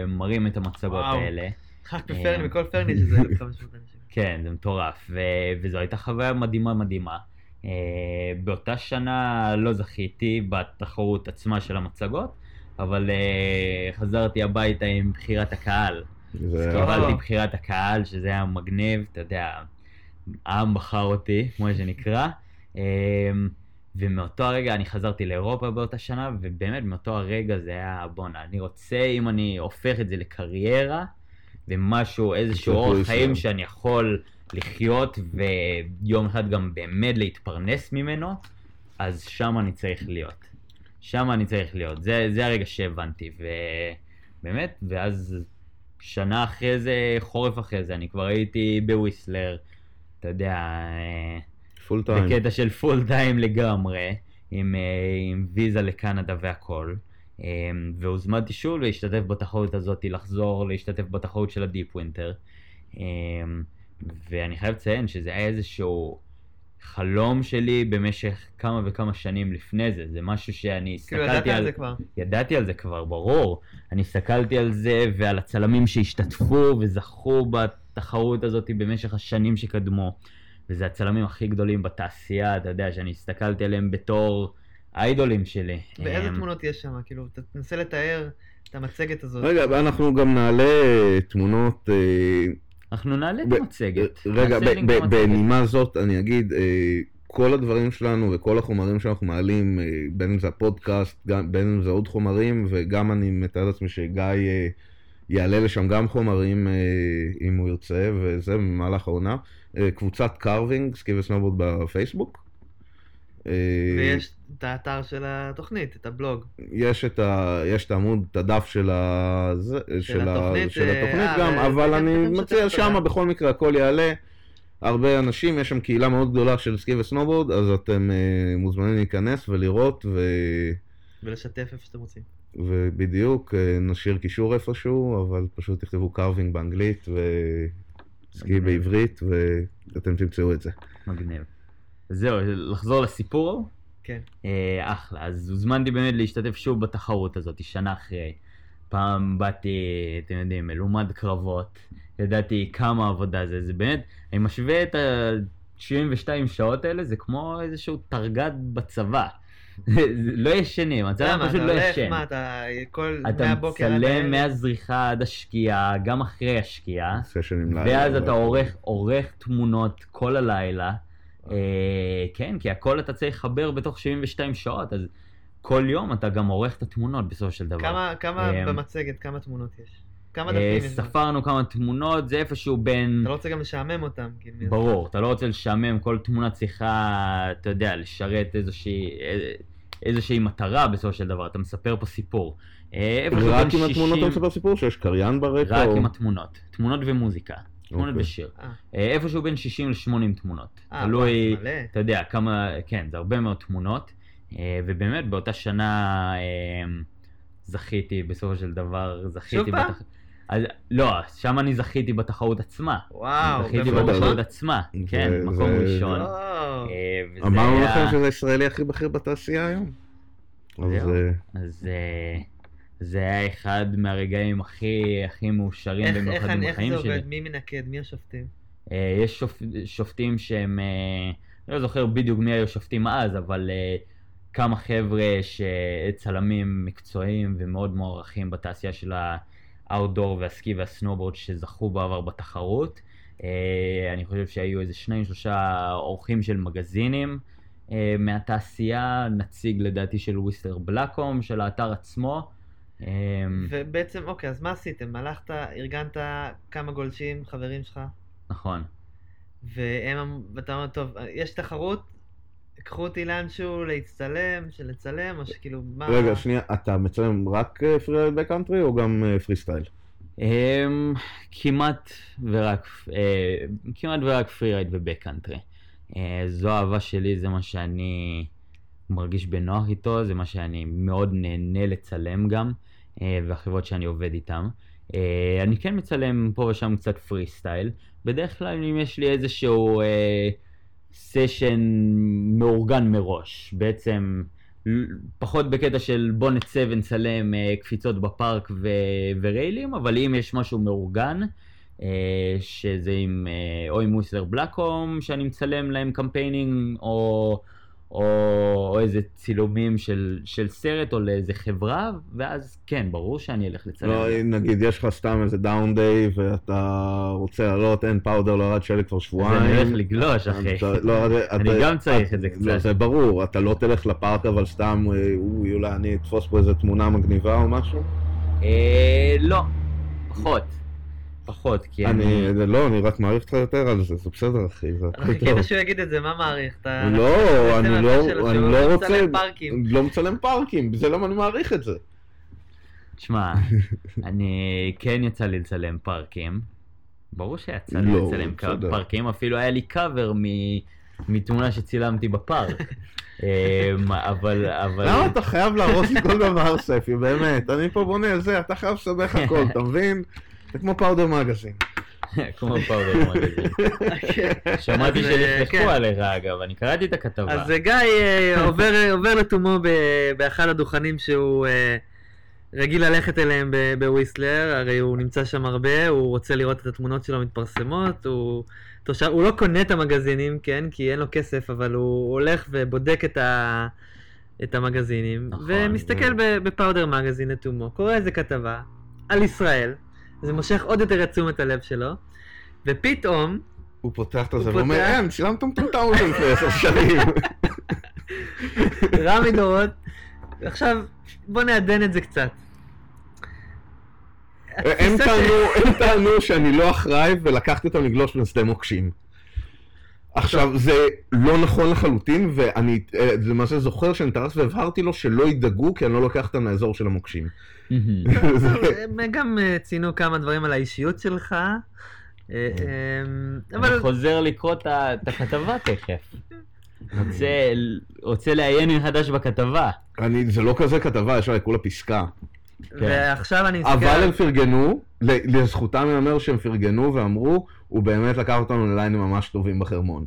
מראים את המצגות וואו. האלה. אה. בפרני, בכל פרני שזה 1,500 אנשים. כן, זה מטורף, ו- וזו הייתה חוויה מדהימה מדהימה. Uh, באותה שנה לא זכיתי בתחרות עצמה של המצגות, אבל uh, חזרתי הביתה עם בחירת הקהל. זה- קיבלתי בחירת הקהל, שזה היה מגניב, אתה יודע, העם בחר אותי, כמו שנקרא. Um, ומאותו הרגע אני חזרתי לאירופה באותה שנה, ובאמת מאותו הרגע זה היה, בואנה, אני רוצה, אם אני הופך את זה לקריירה, ומשהו, איזשהו אורח. חיים שאני יכול לחיות, ויום אחד גם באמת להתפרנס ממנו, אז שם אני צריך להיות. שם אני צריך להיות. זה, זה הרגע שהבנתי, ובאמת, ואז שנה אחרי זה, חורף אחרי זה, אני כבר הייתי בוויסלר, אתה יודע, full time. בקטע של full time לגמרי, עם, אה, עם ויזה לקנדה והכל. אמ, והוזמנתי שוב להשתתף בתחרות הזאת, לחזור להשתתף בתחרות של ה Deep Winter. אמ, ואני חייב לציין שזה היה איזשהו חלום שלי במשך כמה וכמה שנים לפני זה, זה משהו שאני כאילו, הסתכלתי ידעת על... על זה כבר. ידעתי על זה כבר, ברור. אני הסתכלתי על זה ועל הצלמים שהשתתפו וזכו בתחרות הזאת במשך השנים שקדמו. וזה הצלמים הכי גדולים בתעשייה, אתה יודע, שאני הסתכלתי עליהם בתור האיידולים שלי. ואיזה אמ, תמונות יש שם? כאילו, תנסה לתאר את המצגת הזאת. רגע, ואנחנו גם נעלה אה, תמונות... אה, אנחנו נעלה את המצגת. רגע. בנימה זאת אני אגיד, אה, כל הדברים שלנו וכל החומרים שאנחנו מעלים, בין אם זה הפודקאסט, בין אם זה עוד חומרים, וגם אני מתאר לעצמי שגיא יעלה לשם גם חומרים אם הוא ירצה, וזה במהלך העונה. קבוצת קרווינג, סקי וסנובורד בפייסבוק. אה, ויש את האתר של התוכנית, את הבלוג. יש את, ה, יש את העמוד, את הדף של, ה, של, ה, התוכנית, של אה, התוכנית אה, גם, ו- אבל כן, אני כן, מציע משתף שמה אותה. בכל מקרה הכל יעלה. הרבה אנשים, יש שם קהילה מאוד גדולה של סקי וסנובורד, אז אתם אה, מוזמנים להיכנס ולראות, ו, ולשתף איפה שאתם רוצים. ובדיוק, אה, נשאיר קישור איפשהו, אבל פשוט תכתבו קרווינג באנגלית וסקי מגניב. בעברית, ואתם תמצאו את זה. מגניב. זהו, לחזור לסיפור? כן. אה, אחלה, אז הוזמנתי באמת להשתתף שוב בתחרות הזאת, שנה אחרי. פעם באתי, אתם יודעים, מלומד קרבות, ידעתי כמה עבודה זה, זה באמת, אני משווה את ה-72 שעות האלה, זה כמו איזשהו תרגד בצבא. [laughs] לא ישנים, הצלם? פשוט אתה לא הולך, ישן. מה, אתה כל... אתה מהבוקר עד מצלם הערב? מהזריחה עד השקיעה, גם אחרי השקיעה. סשנים לילה. ואז אתה עורך תמונות כל הלילה. אה, כן, כי הכל אתה צריך לחבר בתוך 72 שעות, אז כל יום אתה גם עורך את התמונות בסופו של דבר. כמה, כמה אמ, במצגת, כמה תמונות יש? כמה אה, דפים יש? ספרנו כמה תמונות, זה איפשהו בין... אתה לא רוצה גם לשעמם אותם. כאילו, ברור, אתה לא רוצה לשעמם, כל תמונה צריכה, אתה יודע, לשרת איזושהי, אה, איזושהי מטרה בסופו של דבר, אתה מספר פה סיפור. אה, רק עם התמונות 60 אתה מספר סיפור? שיש קריין ברקע? רק או- עם התמונות. תמונות ומוזיקה. תמונות אוקיי. ושיר. אה. אה, איפשהו בין 60 ל-80 תמונות. אה, תלוי, מלא. אתה יודע, כמה, כן, זה הרבה מאוד תמונות. אה, ובאמת, באותה שנה אה, זכיתי, בסופו של דבר, זכיתי... שוב פעם? בתח- אז, לא, שם אני זכיתי בתחרות עצמה. וואו, זכיתי. בתחרות? עצמה, זה- כן, מקום זה- ראשון. אמרנו היה- לכם שזה הישראלי הכי בכיר בתעשייה היום? אז זהו. אז זה היה אחד מהרגעים הכי הכי מאושרים איך- איך במיוחדים אני- איך בחיים זה שלי. עובד? מי מנקד? מי השופטים? אה, יש שופ... שופטים שהם, אה, אני לא זוכר בדיוק מי היו שופטים אז, אבל אה, כמה חבר'ה שצלמים מקצועיים ומאוד מוערכים בתעשייה של האאוטדור והסקי והסנובורד שזכו בעבר בתחרות. אה, אני חושב שהיו איזה שניים שלושה אורחים של מגזינים אה, מהתעשייה, נציג לדעתי של Whistler Blackcomb, של האתר עצמו. אה, ובעצם, אוקיי, אז מה עשיתם? הלכת, ארגנת כמה גולשים, חברים שלך, נכון. והם, אמ- ואתה אומר, טוב, יש תחרות, קחו אותי לאנשהו להצטלם, שלצלם, או שכאילו, מה... רגע, שנייה, אתה מצלם רק free backcountry או גם פרי סטייל? אמ, כמעט ורק, אה, כמעט ורק free ride ו backcountry. Uh, זו האהבה שלי, זה מה שאני מרגיש בנוח איתו, זה מה שאני מאוד נהנה לצלם גם, uh, והחברות שאני עובד איתן. Uh, אני כן מצלם פה ושם קצת פרי סטייל. בדרך כלל אם יש לי איזשהו uh, session מאורגן מראש, בעצם פחות בקטע של בוא נצא ונצלם אה, קפיצות בפארק ו- וריילים, אבל אם יש משהו מאורגן, אה, שזה עם, אה, או עם Whistler Blackcomb, שאני מצלם להם campaigning, או, או, או איזה צילומים של, של סרט או לאיזה חברה, ואז כן, ברור שאני אלך לצלם. לא, נגיד יש לך סתם איזה down day ואתה רוצה לעלות, אין powder, לא ירד שלג כבר אז שבועיים. אני הולך לגלוש, אחי. אתה- לא, אתה- [laughs] אני אתה- גם צריך את זה לא, קצת. זה ברור, אתה לא תלך לפארק אבל סתם, אה, אוי, אולי אני אתפוס פה איזה תמונה מגניבה או משהו? אה, לא, פחות. פחות, כי אני... אני, לא, אני רק מעריך אותך יותר על זה, זה בסדר אחי, זה הכל טוב. חיכית שהוא יגיד את זה, מה מעריך? אתה... לא, אני לא, אני לא מצלם רוצה, פארקים. לא מצלם פארקים, בזה למה אני מעריך את זה. תשמע, [laughs] אני כן יצא לי לצלם פארקים. ברור שיצא לי לא, לצלם בסדר. פארקים, אפילו היה לי קאבר מתמונה שצילמתי בפארק. [laughs] אמ, אבל, אבל... למה אתה חייב להרוס כל דבר, ספי, באמת? אני פה בונה על זה, אתה חייב לסבך הכל, [laughs] אתה מבין? זה כמו פאודר מגזין. [laughs] כמו פאודר מגזין. [laughs] שמעתי שנפתחו כן. עליך אגב, אני קראתי את הכתבה. אז אה, גיא אה, [laughs] עובר, לתומו באחד הדוכנים שהוא אה, רגיל ללכת אליהם בוויסלר, הרי הוא נמצא שם הרבה, הוא רוצה לראות את התמונות שלו מתפרסמות, הוא, תושב, הוא לא קונה את המגזינים, כן, כי אין לו כסף, אבל הוא הולך ובודק את, ה, את המגזינים, נכון, ומסתכל ב- בפאודר מגזין לתומו, קורא איזה כתבה על ישראל, זה מושך עוד יותר את תשומת הלב שלו, ופתאום, הוא פותח את זה ואומר. אין, צילמת מטומטם הזה לפני עשר [laughs] שנים. רמי דורות, עכשיו בוא נעדן את זה קצת. הם טענו שאני לא אחראי ולקחתי אותם לגלוש בין שדה מוקשים. עכשיו, זה לא נכון לחלוטין, ואני אה, למעשה זוכר שאני טרס והבהרתי לו שלא ידאגו, כי אני לא לוקח אותם לאזור של המוקשים. [laughs] הם גם אה, ציינו כמה דברים על האישיות שלך, אה, אני חוזר לקרוא את הכתבה תכף. רוצה- לעיין מחדש בכתבה. אני, זה לא כזה כתבה, יש עליי כולה פסקה. ועכשיו אני מסתכל, אבל הם פרגנו, לזכותם ייאמר שהם פרגנו ואמרו, הוא באמת לקח אותנו לליינים ממש טובים בחרמון.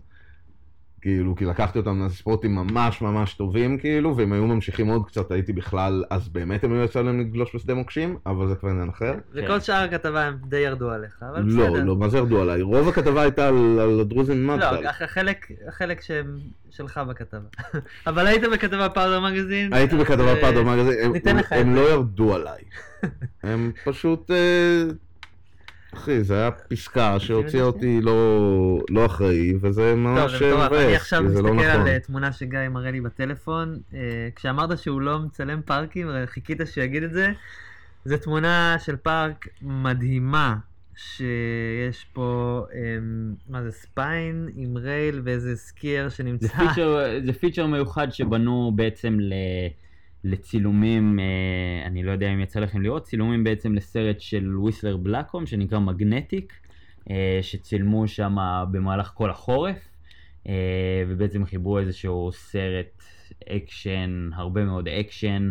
כאילו, כי לקחתי אותם לספורטים ממש ממש טובים, כאילו, ואם היו ממשיכים עוד קצת הייתי בכלל, אז באמת הם היו יצא להם לגלוש בשדה מוקשים, אבל זה כבר עניין אחר. וכל שאר הכתבה הם די ירדו עליך, אבל לא, בסדר. לא, מה זה ירדו עליי? רוב הכתבה הייתה על, הדרוזים. לא, החלק, החלק שהם שלך בכתבה. [laughs] אבל היית בכתבה פאודר מגזין. הייתי בכתבה אה, פאדו מגזין, הם- ניתן לך את הם זה. לא ירדו עליי. [laughs] הם פשוט... אה, אחי, זה היה פסקה שהוציאה אותי לא לא אחראי, וזה טוב, ממש זה. מבאס, אני עכשיו כי זה לא מסתכל נכון. על אה, תמונה שגיא מראה לי בטלפון. אה, כשאמרת שהוא לא מצלם פארקים, חיכית שיגיד את זה. זו תמונה של פארק מדהימה, שיש פה, אמ, מה זה, spine עם rail ואיזה skier זה שנמצא. feature, זה feature מיוחד שבנו בעצם ל, לצילומים, אה, אני לא יודע אם יצא לכם לראות, צילומים בעצם לסרט של Whistler Blackcomb שנקרא Magnetic, אה, שצילמו שם במהלך כל החורף, אה, ובעצם חיברו איזשהו סרט אקשן, הרבה מאוד אקשן.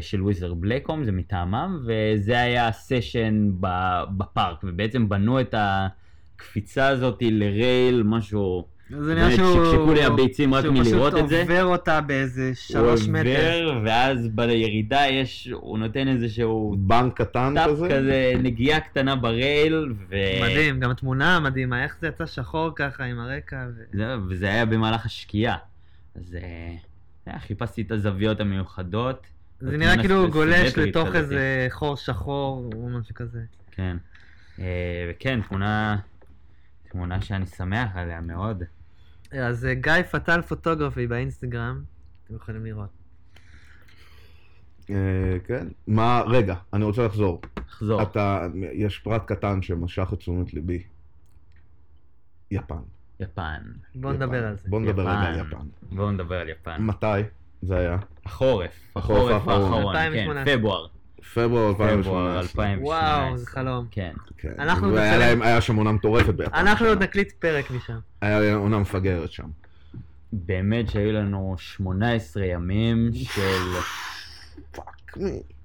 של Whistler Blackcomb, זה מטעמם, וזה היה ה session בפארק, ובעצם בנו את הקפיצה הזאת ל rail, משהו... זה נראה שהוא... שקשקו לי הביצים רק מלראות את זה. פשוט עובר אותה באיזה שלושה מטר. עובר, ואז בירידה יש, הוא נותן איזשהו bonk קטן tap כזה? כזה, נגיעה קטנה ב rail, ו... מדהים, גם התמונה מדהימה, איך זה יצא שחור ככה עם הרקע. ו... זהו, וזה היה במהלך השקיעה. אז אה, אה, חיפשתי את הזוויות המיוחדות. זה נראה כאילו הוא גולש לתוך. איזה חור שחור או משהו כזה. כן. אה, וכן, תמונה, תמונה שאני שמח עליה מאוד. אז אה, גיא פטל פוטוגרפי באינסטגרם, אתם יכולים לראות. אה, כן. מה, רגע, אני רוצה לחזור. לחזור. אתה, יש פרט קטן שמשך את תשומת ליבי. יפן. יפן. יפן. נדבר על זה. בוא נדבר רגע על יפן. בואו נדבר על יפן. מתי זה היה? החורף. החורף האחרון. כן, 2018. פברואר. פברואר פברואר 2018. 2018. וואו, זה חלום. כן. כן. אנחנו והיה נצלם- להם, היה שם עונה מטורפת ביפן. אנחנו עוד. נקליט פרק משם. היה עונה מפגרת שם. באמת שהיו לנו 18 ימים של fuck.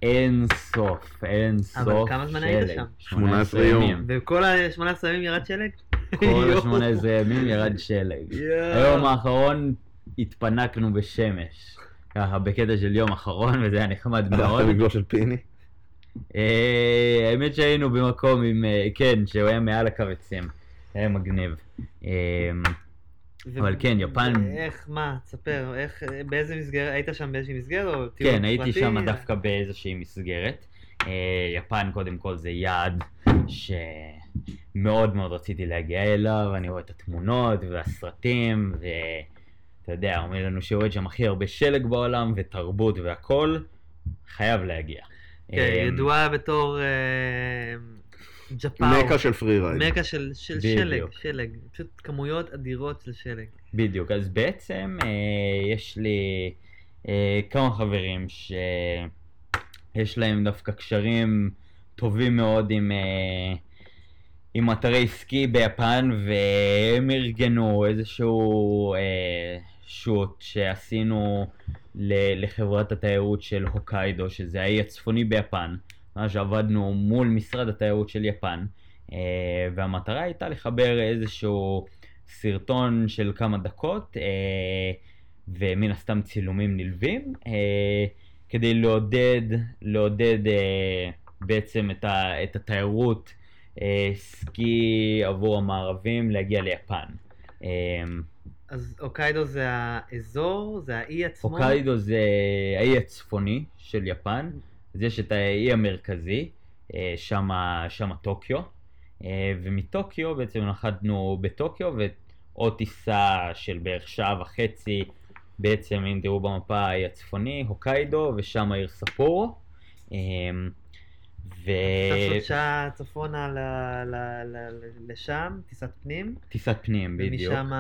אין סוף, אין סוף אבל כמה זמן היית שלג. שם? 18 יום. וכל ה-18 ימים ירד שלג? כל ה-18 ימים ירד שלג. היום האחרון התפנקנו בשמש. ככה בקטע של יום אחרון, וזה היה נחמד מאוד. הלכת לגלוש אלפיני? אה, האמת שהיינו במקום עם, אה, כן, שהוא היה מעל הקו עצים. היה מגניב. אה, אבל כן, יפן- איך, מה, תספר, איך, באיזה מסגרת, היית שם באיזושהי מסגרת או טיול כן, הייתי? שם דווקא באיזושהי מסגרת. יפן קודם כל זה יעד שמאוד מאוד רציתי להגיע אליו, אני רואה את התמונות והסרטים, ואתה יודע, אומרים לנו שיורד שם הכי הרבה שלג בעולם, ותרבות והכל, חייב להגיע. כן, אה, ידועה בתור אה, Japow. מקה של free ride. מקה של, של. שלג, שלג, פשוט כמויות אדירות של שלג. בדיוק, אז בעצם אה, יש לי אה, כמה חברים שיש להם דווקא קשרים טובים מאוד עם, אה, עם אתרי סקי ביפן, והם ארגנו איזשהו אה, שוט שעשינו לחברת התיירות של הוקיידו, שזה האי הצפוני ביפן. ממש עבדנו מול משרד התיירות של יפן, אה, והמטרה הייתה לחבר איזשהו סרטון של כמה דקות, אה, ומן הסתם צילומים נלווים, אה, כדי לעודד, לעודד בעצם את, את התיירות סקי עבור המערבים להגיע ליפן. אה, אז הוקיידו זה האזור, זה האי עצמו? הוקיידו זה האי הצפוני של יפן, אז יש את האי המרכזי, אה, שם, טוקיו, אה, ומטוקיו בעצם נחתנו בטוקיו ועוד טיסה של בערך שעה וחצי, בעצם אם תראו במפה האי הצפוני, הוקיידו ושם העיר ספורו. אה, ו... לעשות שעה צפונה ל- ל- ל- לשם, טיסת פנים, טיסת פנים בדיוק. ומשם...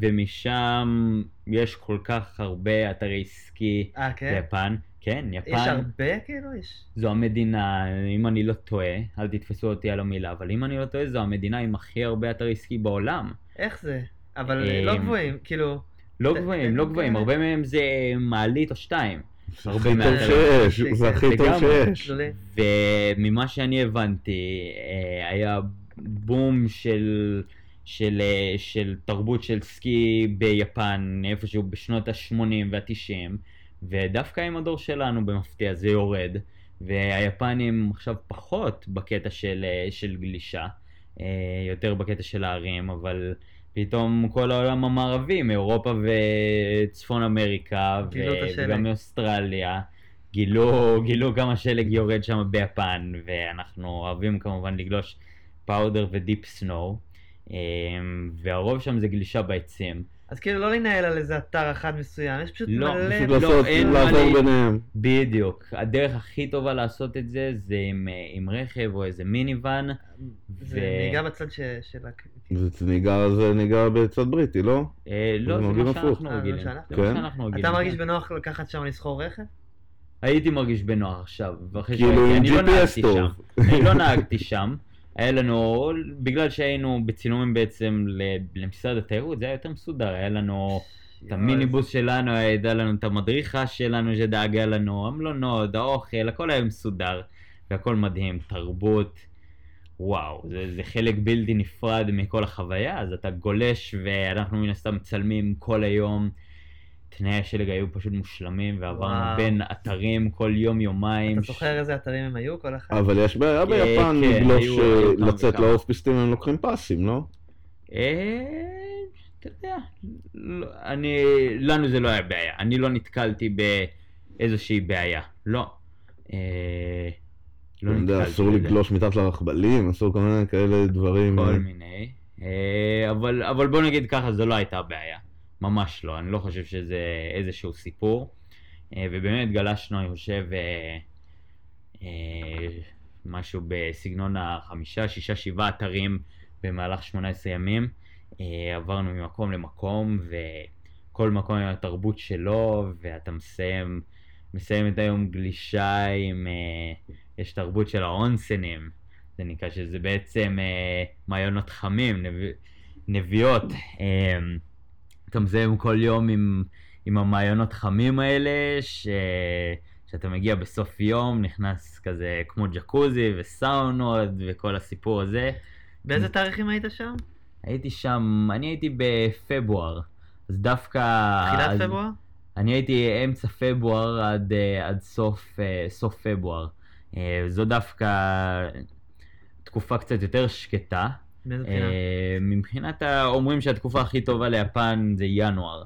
ומשם יש כל כך הרבה אתרי סקי אה, כן? ביפן. כן, יפן. יש הרבה כאילו? יש... זו המדינה, אם אני לא טועה, אל תתפסו אותי על המילה, אבל אם אני לא טועה, זו המדינה עם הכי הרבה אתרי סקי בעולם. איך זה? אבל אה, לא גבוהים, כאילו... לא גבוהים, לא גבוהים, כאלה. הרבה מהם זה מעלית או שתיים. זה הרבה הכי טוב. שיש, זה הכי טוב לגמרי. שיש. וממה שאני הבנתי, אה, היה בום של, של, אה, של תרבות של סקי ביפן, איפשהו בשנות ה-80 וה-90, ודווקא עם הדור שלנו במפתיע זה יורד, והיפנים עכשיו פחות בקטע של, אה, של גלישה, יותר בקטע של הערים, אבל פתאום כל העולם המערבי, מאירופה וצפון אמריקה. וגם מאוסטרליה, גילו, גילו כמה שלג יורד שם ביפן, ואנחנו אוהבים כמובן לגלוש פאודר ודיפ סנואו, והרוב שם זה גלישה בעצים. אז כאילו לא לנהל על איזה אתר אחד מסוים, יש פשוט לא, מלא... פשוט לא, לעשות, אין מה לעבור לי- ביניהם. בדיוק. הדרך הכי טובה לעשות את זה זה עם, אה, עם רכב או איזה מיניוון. זה ו- נהיגה בצד ש- של. זה נהיגה, זה נהיגה בצד בריטי, לא? אה, לא, זה נוהגים מה הפוך. שאנחנו אה, רגילים. שאנחנו? זה מה כן. שאנחנו רגילים. אתה מרגיש כן. בנוח לקחת שם לסחור רכב? הייתי מרגיש בנוח עכשיו, כאילו עם לא GPS טוב. שם. אני לא נהגתי שם. היה לנו, בגלל שהיינו בצילומים בעצם ל- למשרד התיירות, זה היה יותר מסודר, היה לנו את המיניבוס שלנו, הייתה לנו את המדריכה שלנו שדאגה לנו, המלונות, האוכל, הכל היה מסודר, והכל מדהים, תרבות, וואו, זה, זה חלק בלתי נפרד מכל החוויה, אז אתה גולש ואנחנו מן הסתם מצלמים כל היום. תנאי השלג היו פשוט מושלמים, ועברנו וואו. בין אתרים כל יום-יומיים. אתה זוכר איזה אתרים הם היו כל אחד? אבל יש בעיה ביפן כן, לגלוש, אה, לצאת וכמה. לאוספיסטים הם לוקחים פסים, לא? אה, אתה יודע, לא, אני, לנו זה לא היה בעיה, אני לא נתקלתי באיזושהי בעיה, לא. אה, לא נתקלתי אסור בזה. לגלוש מתחת לרכבלים, אסור כל מיני כאלה דברים. כל אה, מיני, אה, אבל, אבל בוא נגיד ככה, זו לא הייתה בעיה, ממש לא, אני לא חושב שזה איזשהו סיפור, אה, ובאמת גלשנו, אני חושב, אה, אה, משהו בסגנון החמישה, שישה, שבעה אתרים במהלך 18 ימים. אה, עברנו ממקום למקום, וכל מקום עם התרבות שלו, ואתה מסיים, מסיים את היום גלישה עם, אה, יש תרבות של האונסנים, זה נקרא שזה בעצם אה, מעיינות חמים, נביא, נביאות. אה, אתה מסיים כל יום עם, עם המעיינות חמים האלה, ש... שאתה מגיע בסוף יום, נכנס כזה כמו ג'קוזי וסאונות וכל הסיפור הזה. באיזה תאריכים היית שם? הייתי שם, אני הייתי בפברואר, אז דווקא... תחילת אז, פברואר? אני הייתי אמצע פברואר עד, אה, עד סוף, אה, סוף פברואר. אה, זו דווקא תקופה קצת יותר שקטה. מאיזה בחינה? אה, מבחינת. אומרים שהתקופה הכי טובה ליפן זה ינואר.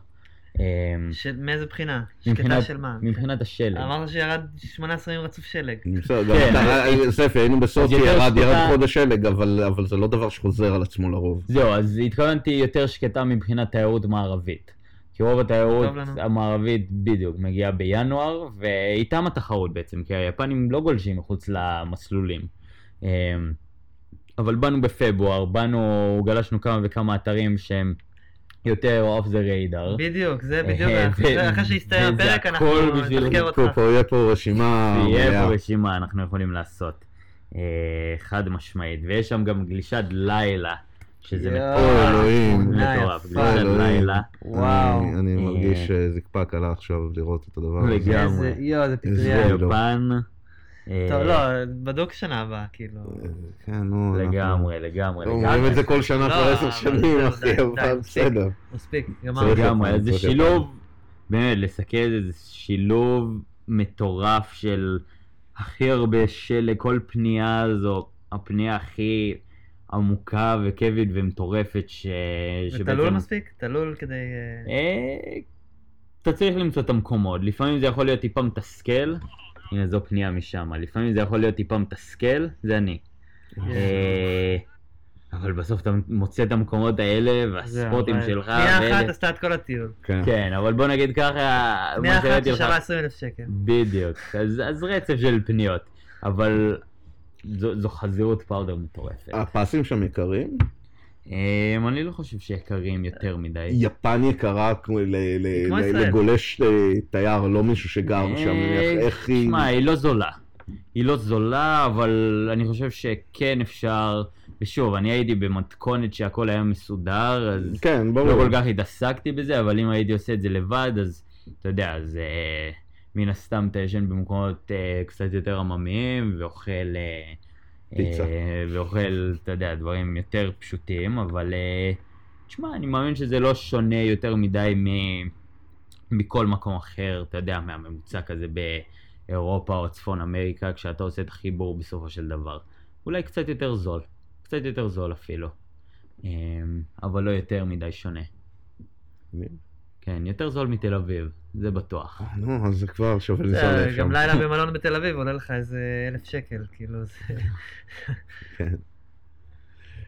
אה, של- מאיזה בחינה? שקטה של מה? מבחינת השלג. אמרת שירד 18 ימים רצוף שלג. בסדר, כן, ספי, היינו בסופי, יותר ירד חודש שלג, אבל אבל זה לא דבר שחוזר על עצמו לרוב. זהו, אז התכוונתי יותר שקטה מבחינת תיירות מערבית. כי רוב התיירות. המערבית בדיוק מגיעה בינואר, ואיתם התחרות בעצם, כי היפנים לא גולשים מחוץ למסלולים. אמ, אבל באנו בפברואר, באנו, גלשנו כמה וכמה אתרים שהם יותר off the radar. בדיוק, זה [laughs] בדיוק, אחרי- שהסתיים הפרק הכל אנחנו בשביל- נחקר פה אותך. פה יהיה פה רשימה [laughs] מלאה. פה רשימה, אנחנו יכולים לעשות. אה, חד משמעית, ויש שם גם גלישת לילה, שזה מטורף, אלוהים. מטורף. גלישת. לילה, וואו. אני- אה, מרגיש זקפה קלה עכשיו לראות את הדבר הזה. לגמרי. יואו, זה פטריה. לא. אה, טוב, לא, בדוק שנה הבאה, כאילו. אה, כן, נו. לגמרי, לגמרי, לא. אומרים את זה כל שנה לא, כבר עשר שנים, אחי, אבל. בסדר. מספיק, גמרנו. לגמרי, יפן, זה שילוב, באמת, לסכם את זה, זה שילוב מטורף של הכי הרבה שלג, כל פנייה זו הפנייה הכי עמוקה וכיפית ומטורפת ש... ותלול מספיק? תלול כדי... אה, אה, אתה צריך למצוא את המקומות, לפעמים זה יכול להיות טיפה מתסכל, הנה זו פנייה משם, לפעמים זה יכול להיות טיפה מתסכל, זה אני. אה, אבל בסוף אתה מוצא את המקומות האלה והספוטים שלך. פנייה אחת עשתה את כל הטיול. כן. כן, אבל בוא נגיד ככה, פנייה אחת ששווה 20 אלף שקל. בדיוק, אז, אז רצף של פניות, אבל זו, זו חזירות פאודר מטורפת. הפסים שם יקרים? אמ, אני לא חושב שיקרים יותר מדי. יפן יקרה. לגולש אה, תייר, לא מישהו שגר שם, אה, איך- איך היא... שמע, היא לא זולה. היא לא זולה, אבל אני חושב שכן אפשר, ושוב, אני הייתי במתכונת שהכל היה מסודר, אז כן, לא ברור. כל כך התעסקתי בזה, אבל אם הייתי עושה את זה לבד, אז אתה יודע, אז אה, מן הסתם אתה ישן במקומות אה, קצת יותר עממיים, ואוכל... אה, פיצה. אה, ואוכל, אתה יודע, דברים יותר פשוטים, אבל אה, תשמע, אני מאמין שזה לא שונה יותר מדי מ... מכל מקום אחר, אתה יודע, מהממוצע כזה באירופה או צפון אמריקה, כשאתה עושה את החיבור בסופו של דבר. אולי קצת יותר זול, קצת יותר זול אפילו, אה, אבל לא יותר מדי שונה. כן, יותר זול מתל אביב, זה בטוח. אה, נו, אז זה כבר שווה לנסוע לשם. גם לילה [laughs] במלון בתל אביב עולה לך איזה אלף שקל, כאילו זה... כן.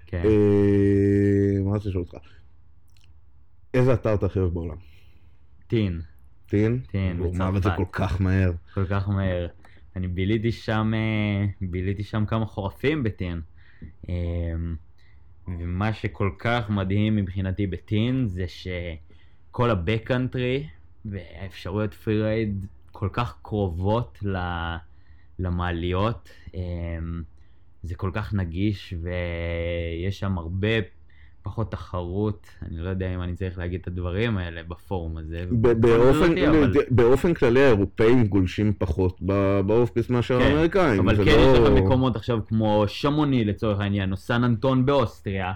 כן. אה, מה רציתי לשאול אותך? איזה אתר אתה הכי אוהב בעולם? טין, טין? טין, הוא אמר את זה בצרפת. כל כך מהר. כל כך מהר. אני ביליתי שם, אה, ביליתי שם כמה חורפים בטין. ומה שכל כך מדהים מבחינתי בטין זה שכל ה backcountry והאפשרויות free ride כל כך קרובות ל- למעליות. אה, זה כל כך נגיש ויש שם הרבה פחות תחרות. אני לא יודע אם אני צריך להגיד את הדברים האלה בפורום הזה. באופן, אותי, אבל- באופן כללי האירופאים גולשים פחות ב- ב off-piste מאשר כן, האמריקאים. אבל כן לא- יש לך מקומות עכשיו כמו שמוני לצורך העניין, או סן אנטון באוסטריה,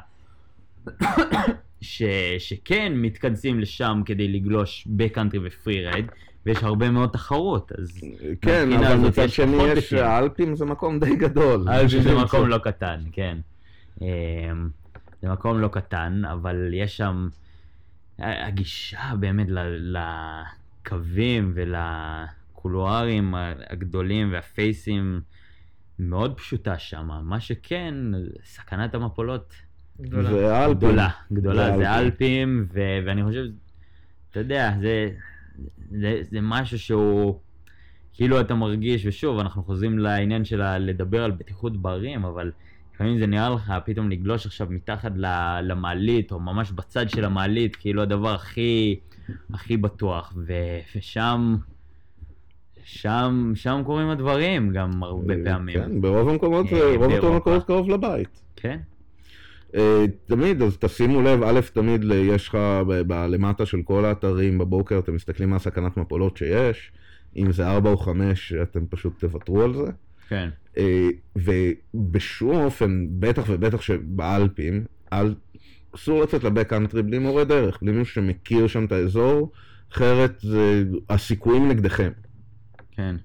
ש, שכן מתכנסים לשם כדי לגלוש בקאנטרי ופרי רייד, ויש הרבה מאוד תחרות, אז כן, אבל מצד שני יש. האלפים זה מקום די גדול. אלפים זה [laughs] מקום לא קטן, כן. אמ, זה מקום לא קטן, אבל יש שם, הגישה באמת לקווים ולקולוארים הגדולים והפייסים מאוד פשוטה שם. מה שכן, סכנת המפולות גדולה. זה. גדולה, גדולה, זה זה אלפים, ו- ואני חושב, אתה יודע, זה, זה, זה משהו שהוא, כאילו אתה מרגיש, ושוב, אנחנו חוזרים לעניין של לדבר על בטיחות בערים, אבל לפעמים זה נראה לך פתאום לגלוש עכשיו מתחת ל- למעלית, או ממש בצד של המעלית, כאילו הדבר הכי, הכי בטוח, ו- ושם, שם, שם קורים הדברים גם הרבה פעמים. כן, ברוב המקומות, אה, רוב באירופה. המקומות קרוב לבית. כן, אה, תמיד, אז תשימו לב, א', תמיד יש לך למטה של כל האתרים בבוקר, אתם מסתכלים מה הסכנת מפולות שיש, אם זה 4 או 5, אתם פשוט תוותרו על זה. כן, אה, ובשום אופן, בטח ובטח שבאלפים, אל, אסור לצאת לבק קאנטרי בלי מורה דרך, בלי מישהו שמכיר שם את האזור, אחרת זה, הסיכויים נגדכם. כן,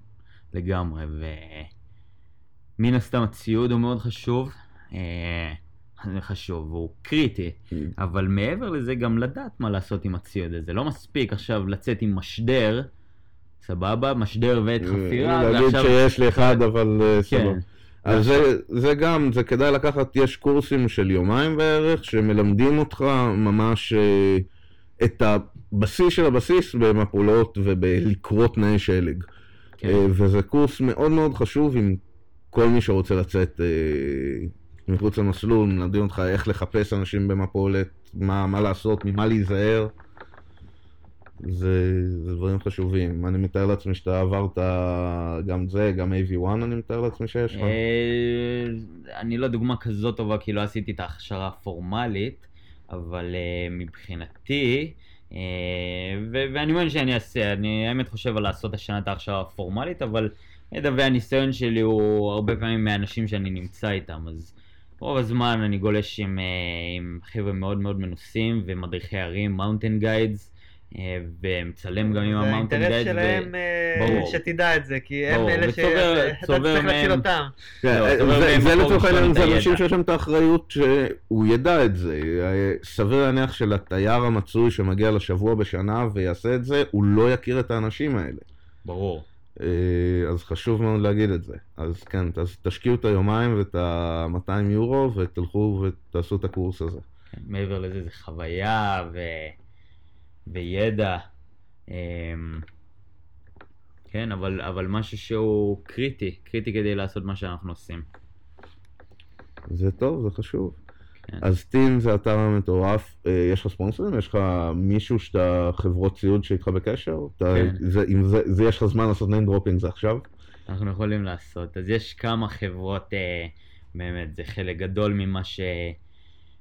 לגמרי, ומן הסתם הציוד הוא מאוד חשוב, אה, חשוב, הוא קריטי, אבל מעבר לזה גם לדעת מה לעשות עם הציוד הזה, לא מספיק עכשיו לצאת עם משדר, סבבה, משדר ועת חפירה, להגיד שיש לי אחד, אבל אה, סבבה. כן, אז זה, זה גם, זה כדאי לקחת, יש קורסים של יומיים בערך, שמלמדים אותך ממש אה, את הבסיס של הבסיס במפולות ובלקרוא תנאי שלג. כן, אה, וזה קורס מאוד מאוד חשוב עם כל מי שרוצה לצאת אה, מחוץ למסלול, מלמדים אותך איך לחפש אנשים במפולת, מה, מה לעשות, ממה להיזהר. זה, זה דברים חשובים. אני מתאר לעצמי שאתה עברת גם זה, גם AV1 אני מתאר לעצמי שיש לך. אה, אני לא דוגמה כזאת טובה כי לא עשיתי את ההכשרה הפורמלית, אבל אה, מבחינתי, אה, ואני מאמין שאני אעשה, אני האמת חושב על לעשות השנה את ההכשרה הפורמלית, אבל הידע והניסיון שלי הוא הרבה פעמים מהאנשים שאני נמצא איתם, אז רוב הזמן אני גולש עם, עם חבר'ה מאוד מאוד מנוסים ומדריכי הרים, mountain guides. אה, ומצלם גם עם ה mountain guide. זה האינטרס שלהם אה, שתדע את זה, כי הם אלה שאתה צריך להציל אותם. כן, לא, זה לצורך העניין, זה אנשים שיש להם את האחריות שהוא ידע את זה. סביר להניח שלתייר המצוי שמגיע לשבוע בשנה ויעשה את זה, הוא לא יכיר את האנשים האלה. ברור. אה, אז חשוב מאוד להגיד את זה. אז כן, אז תשקיעו את היומיים ואת ה-200 יורו ותלכו ותעשו את הקורס הזה. כן, מעבר לזה זה חוויה ו... וידע. אמ, כן, אבל, אבל משהו שהוא קריטי, קריטי כדי לעשות מה שאנחנו עושים. זה טוב, זה חשוב. כן. אז טים זה אתר מטורף, אה, יש לך ספונסרים? יש לך מישהו שאתה חברות ציוד שאיתך בקשר? כן. זה, אם זה, זה יש לך זמן לעשות name dropping זה עכשיו? אנחנו יכולים לעשות. אז יש כמה חברות, אה, באמת, זה חלק גדול ממה ש...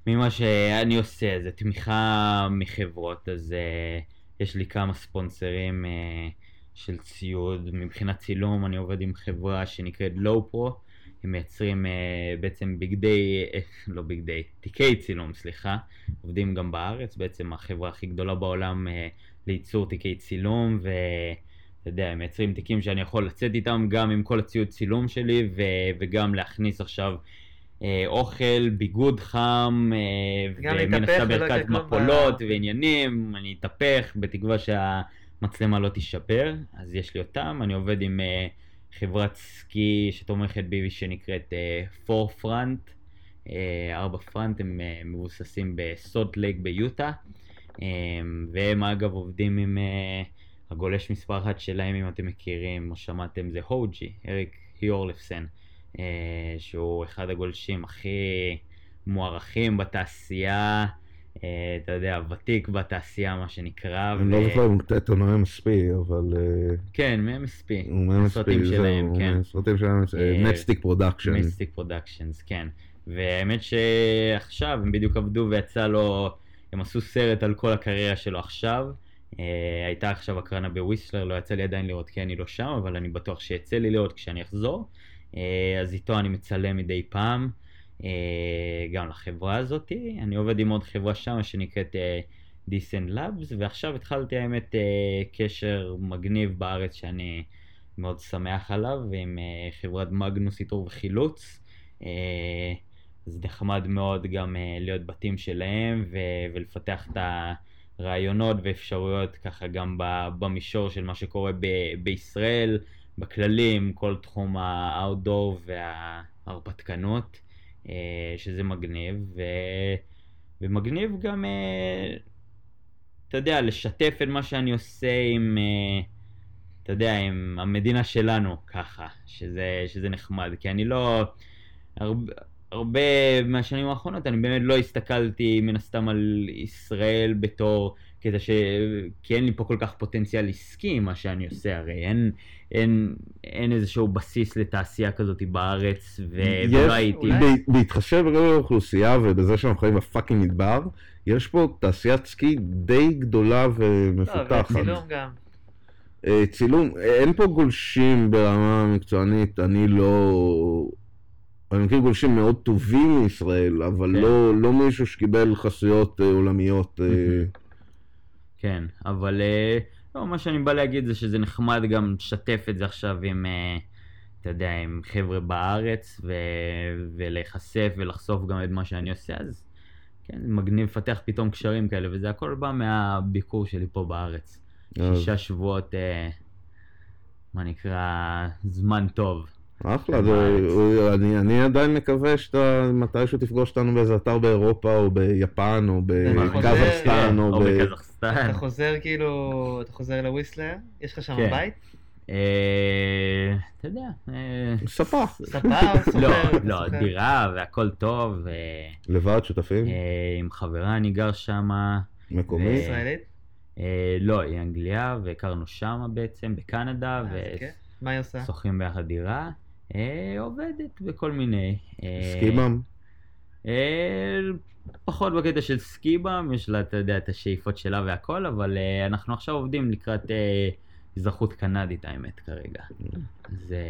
ממה שאני עושה, זה תמיכה מחברות, אז uh, יש לי כמה ספונסרים uh, של ציוד. מבחינת צילום אני עובד עם חברה שנקראת לואו פרו, הם מייצרים uh, בעצם בגדי, uh, לא בגדי, תיקי צילום, סליחה, עובדים גם בארץ, בעצם החברה הכי גדולה בעולם uh, לייצור תיקי צילום, ו... אתה יודע, הם מייצרים תיקים שאני יכול לצאת איתם גם עם כל הציוד צילום שלי ו- וגם להכניס עכשיו אה, אוכל, ביגוד חם, אה, ומן הסתם ברכת מפולות. ועניינים, אני אתהפך בתקווה שהמצלמה לא תישבר, אז יש לי אותם, אני עובד עם אה, חברת סקי שתומכת בי שנקראת פור פרנט, ארבע פרנט, הם מבוססים בסולט לייק ביוטה, והם אגב עובדים עם הגולש מספר אחת שלהם, אם אתם מכירים, כמו שמעתם, זה הוג'י, אריק היורלפסן. אה, שהוא אחד הגולשים הכי מוערכים בתעשייה, אתה יודע, ותיק בתעשייה, מה שנקרא. אני לא זוכר אם קטטו מ-MSP, אבל... אה, כן, מ-MSP. הוא מ-MSP, זהו, כן. סרטים שלהם, Matchstick Production. Matchstick Productions, כן. והאמת שעכשיו הם בדיוק עבדו ויצא לו, הם עשו סרט על כל הקריירה שלו עכשיו. הייתה עכשיו הקרנה בוויסלר, לא יצא לי עדיין לראות כי אני לא שם, אבל אני בטוח שיצא לי לראות כשאני אחזור. אה, אז איתו אני מצלם מדי פעם, אה, גם לחברה הזאת. אני עובד עם עוד חברה שם שנקראת אה, Labs, ועכשיו התחלתי האמת קשר מגניב בארץ שאני מאוד שמח עליו, עם חברת מגנוס איתור וחילוץ. אז נחמד מאוד גם להיות בתים שלהם ו- ולפתח את הרעיונות ואפשרויות ככה גם במישור של מה שקורה ב- בישראל. בכללים, כל תחום האאוטדור וההרפתקנות, אה, שזה מגניב, ו... ומגניב גם, אה, אתה יודע, לשתף את מה שאני עושה עם, אה, אתה יודע, עם המדינה שלנו, ככה, שזה, שזה נחמד, כי אני לא... הרבה, הרבה מהשנים האחרונות אני באמת לא הסתכלתי מן הסתם על ישראל בתור כדי ש... כי אין לי פה כל כך פוטנציאל עסקי מה שאני עושה, הרי אין, אין, אין איזשהו בסיס לתעשייה כזאת בארץ, ו... יש, ולא הייתי. אולי... בהתחשב בגלל האוכלוסייה ובזה שאנחנו חיים בפאקינג מדבר, יש פה תעשיית סקי די גדולה ומפותחת. לא, וצילום גם. אה, צילום, אין פה גולשים ברמה מקצוענית, אני לא... אני מכיר גולשים מאוד טובים מישראל, אבל כן. לא, לא מישהו שקיבל חסויות uh, עולמיות. Uh... כן, אבל uh, לא, מה שאני בא להגיד זה שזה נחמד גם לשתף את זה עכשיו עם, uh, אתה יודע, עם חבר'ה בארץ, ו... ולהיחשף ולחשוף גם את מה שאני עושה, אז כן, מגניב לפתח פתאום קשרים כאלה, וזה הכל בא מהביקור שלי פה בארץ. שישה שבועות, uh, מה נקרא, זמן טוב. אחלה, זה, אני, אני עדיין מקווה שאתה מתישהו תפגוש אותנו באיזה אתר באירופה או ביפן או בקזחסטן או בקזחסטן. אתה חוזר כאילו, אתה חוזר לוויסלר? יש לך שם כן. בית? אה, אתה יודע. אה, ספה. ספה סופר? לא, לא, דירה והכל טוב. לבד, שותפים? עם חברה אני גר שם. מקומי? ישראלית? אה, לא, היא אנגליה, והכרנו שמה בעצם, בקנדה, אה, עושה? ושוחים ביחד דירה. אה, עובדת בכל מיני. אה? אה, פחות בקטע של סקיבם, יש לה, אתה יודע, את השאיפות שלה והכל, אבל אה, אנחנו עכשיו עובדים לקראת אה, אזרחות קנדית, האמת, כרגע. זה,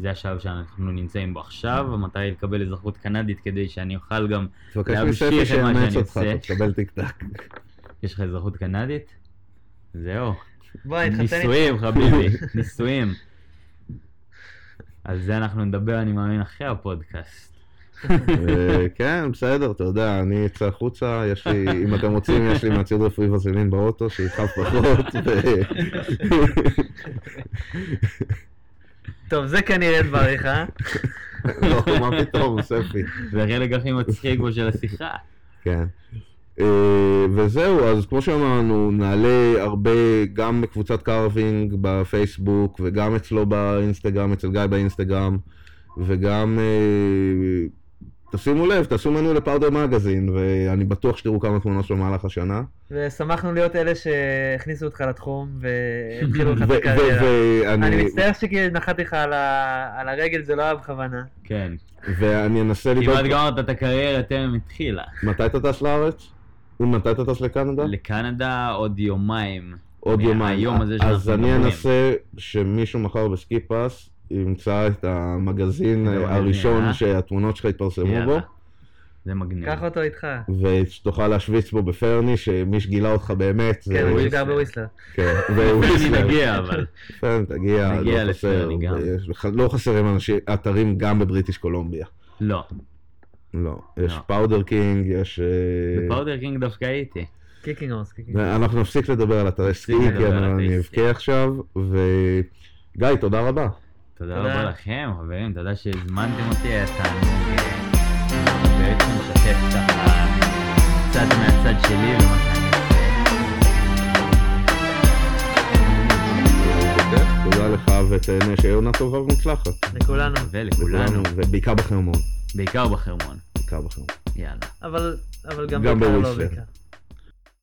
זה השלב שאנחנו נמצאים בו עכשיו, המטרה היא לקבל אזרחות קנדית כדי שאני אוכל גם... להמשיך את מה שאני אותך, עושה. תקבל טיק טק. יש לך אזרחות קנדית? זהו. בוא, נתחתן איתך. נישואים, חביבי, נישואים. על זה אנחנו נדבר, אני מאמין, אחרי הפודקאסט. כן, בסדר, אתה יודע, אני אצא החוצה, יש לי, אם אתם רוצים, יש לי מהציוד רפואי וזלין באוטו, שיכאב פחות. טוב, זה כנראה דבריך. אה? לא, מה פתאום, ספי. זה החלק הכי מצחיק בו של השיחה. כן. אה, וזהו, אז כמו שאמרנו, נעלה הרבה גם בקבוצת קרווינג בפייסבוק, וגם אצלו באינסטגרם, אצל גיא באינסטגרם, וגם, אה, תשימו לב, תעשו מנוי לפאודר מגזין, ואני בטוח שתראו כמה תמונות שלו במהלך השנה. ושמחנו להיות אלה שהכניסו אותך לתחום והתחילו לך את הקריירה. אני מצטער שנחתתי לך על הרגל, זה לא היה בכוונה. כן. ואני אנסה לבדוק... כמעט גמרת את הקריירה טרם התחילה. מתי אתה טס לארץ? מתי אתה טס לקנדה? לקנדה עוד יומיים. עוד יומיים. מהיום הזה אז שאנחנו אני מדברים. אנסה שמישהו מחר בסקי פאס ימצא את המגזין הראשון אה? שהתמונות שלך יתפרסמו בו. זה מגניב. קח אותו איתך. ושתוכל להשוויץ בו בפרני, שמי שגילה אותך באמת, זה... כן, הוא וויסלר. גר בוויסלר. כן, [laughs] אני וויסלר. נגיע, אבל. פרני, תגיע, נגיע לא חסר. לפרני גם. ויש- לא חסרים אנשים- אתרים גם בבריטיש קולומביה. לא. לא. יש לא. Powder King, יש... אה, בפאודר קינג דווקא הייתי. קיקינג אורס, קיקינג אורס. אנחנו נפסיק לדבר על אתרי סקי, כי אני אבכה. עכשיו, וגיא, תודה רבה. תודה. רבה לכם, חברים, תודה שהזמנתם אותי, היה תענוג אה, בעצם לשתף ככה קצת מהצד שלי ומה שאני עושה. תודה לך ותהנה שיהיה עונה טובה ומוצלחת. לכולנו. ולכולנו, ובעיקר בחרמון. בעיקר בחרמון. בעיקר בחרמון. יאללה. אבל גם בעיקר לא. בעיקר.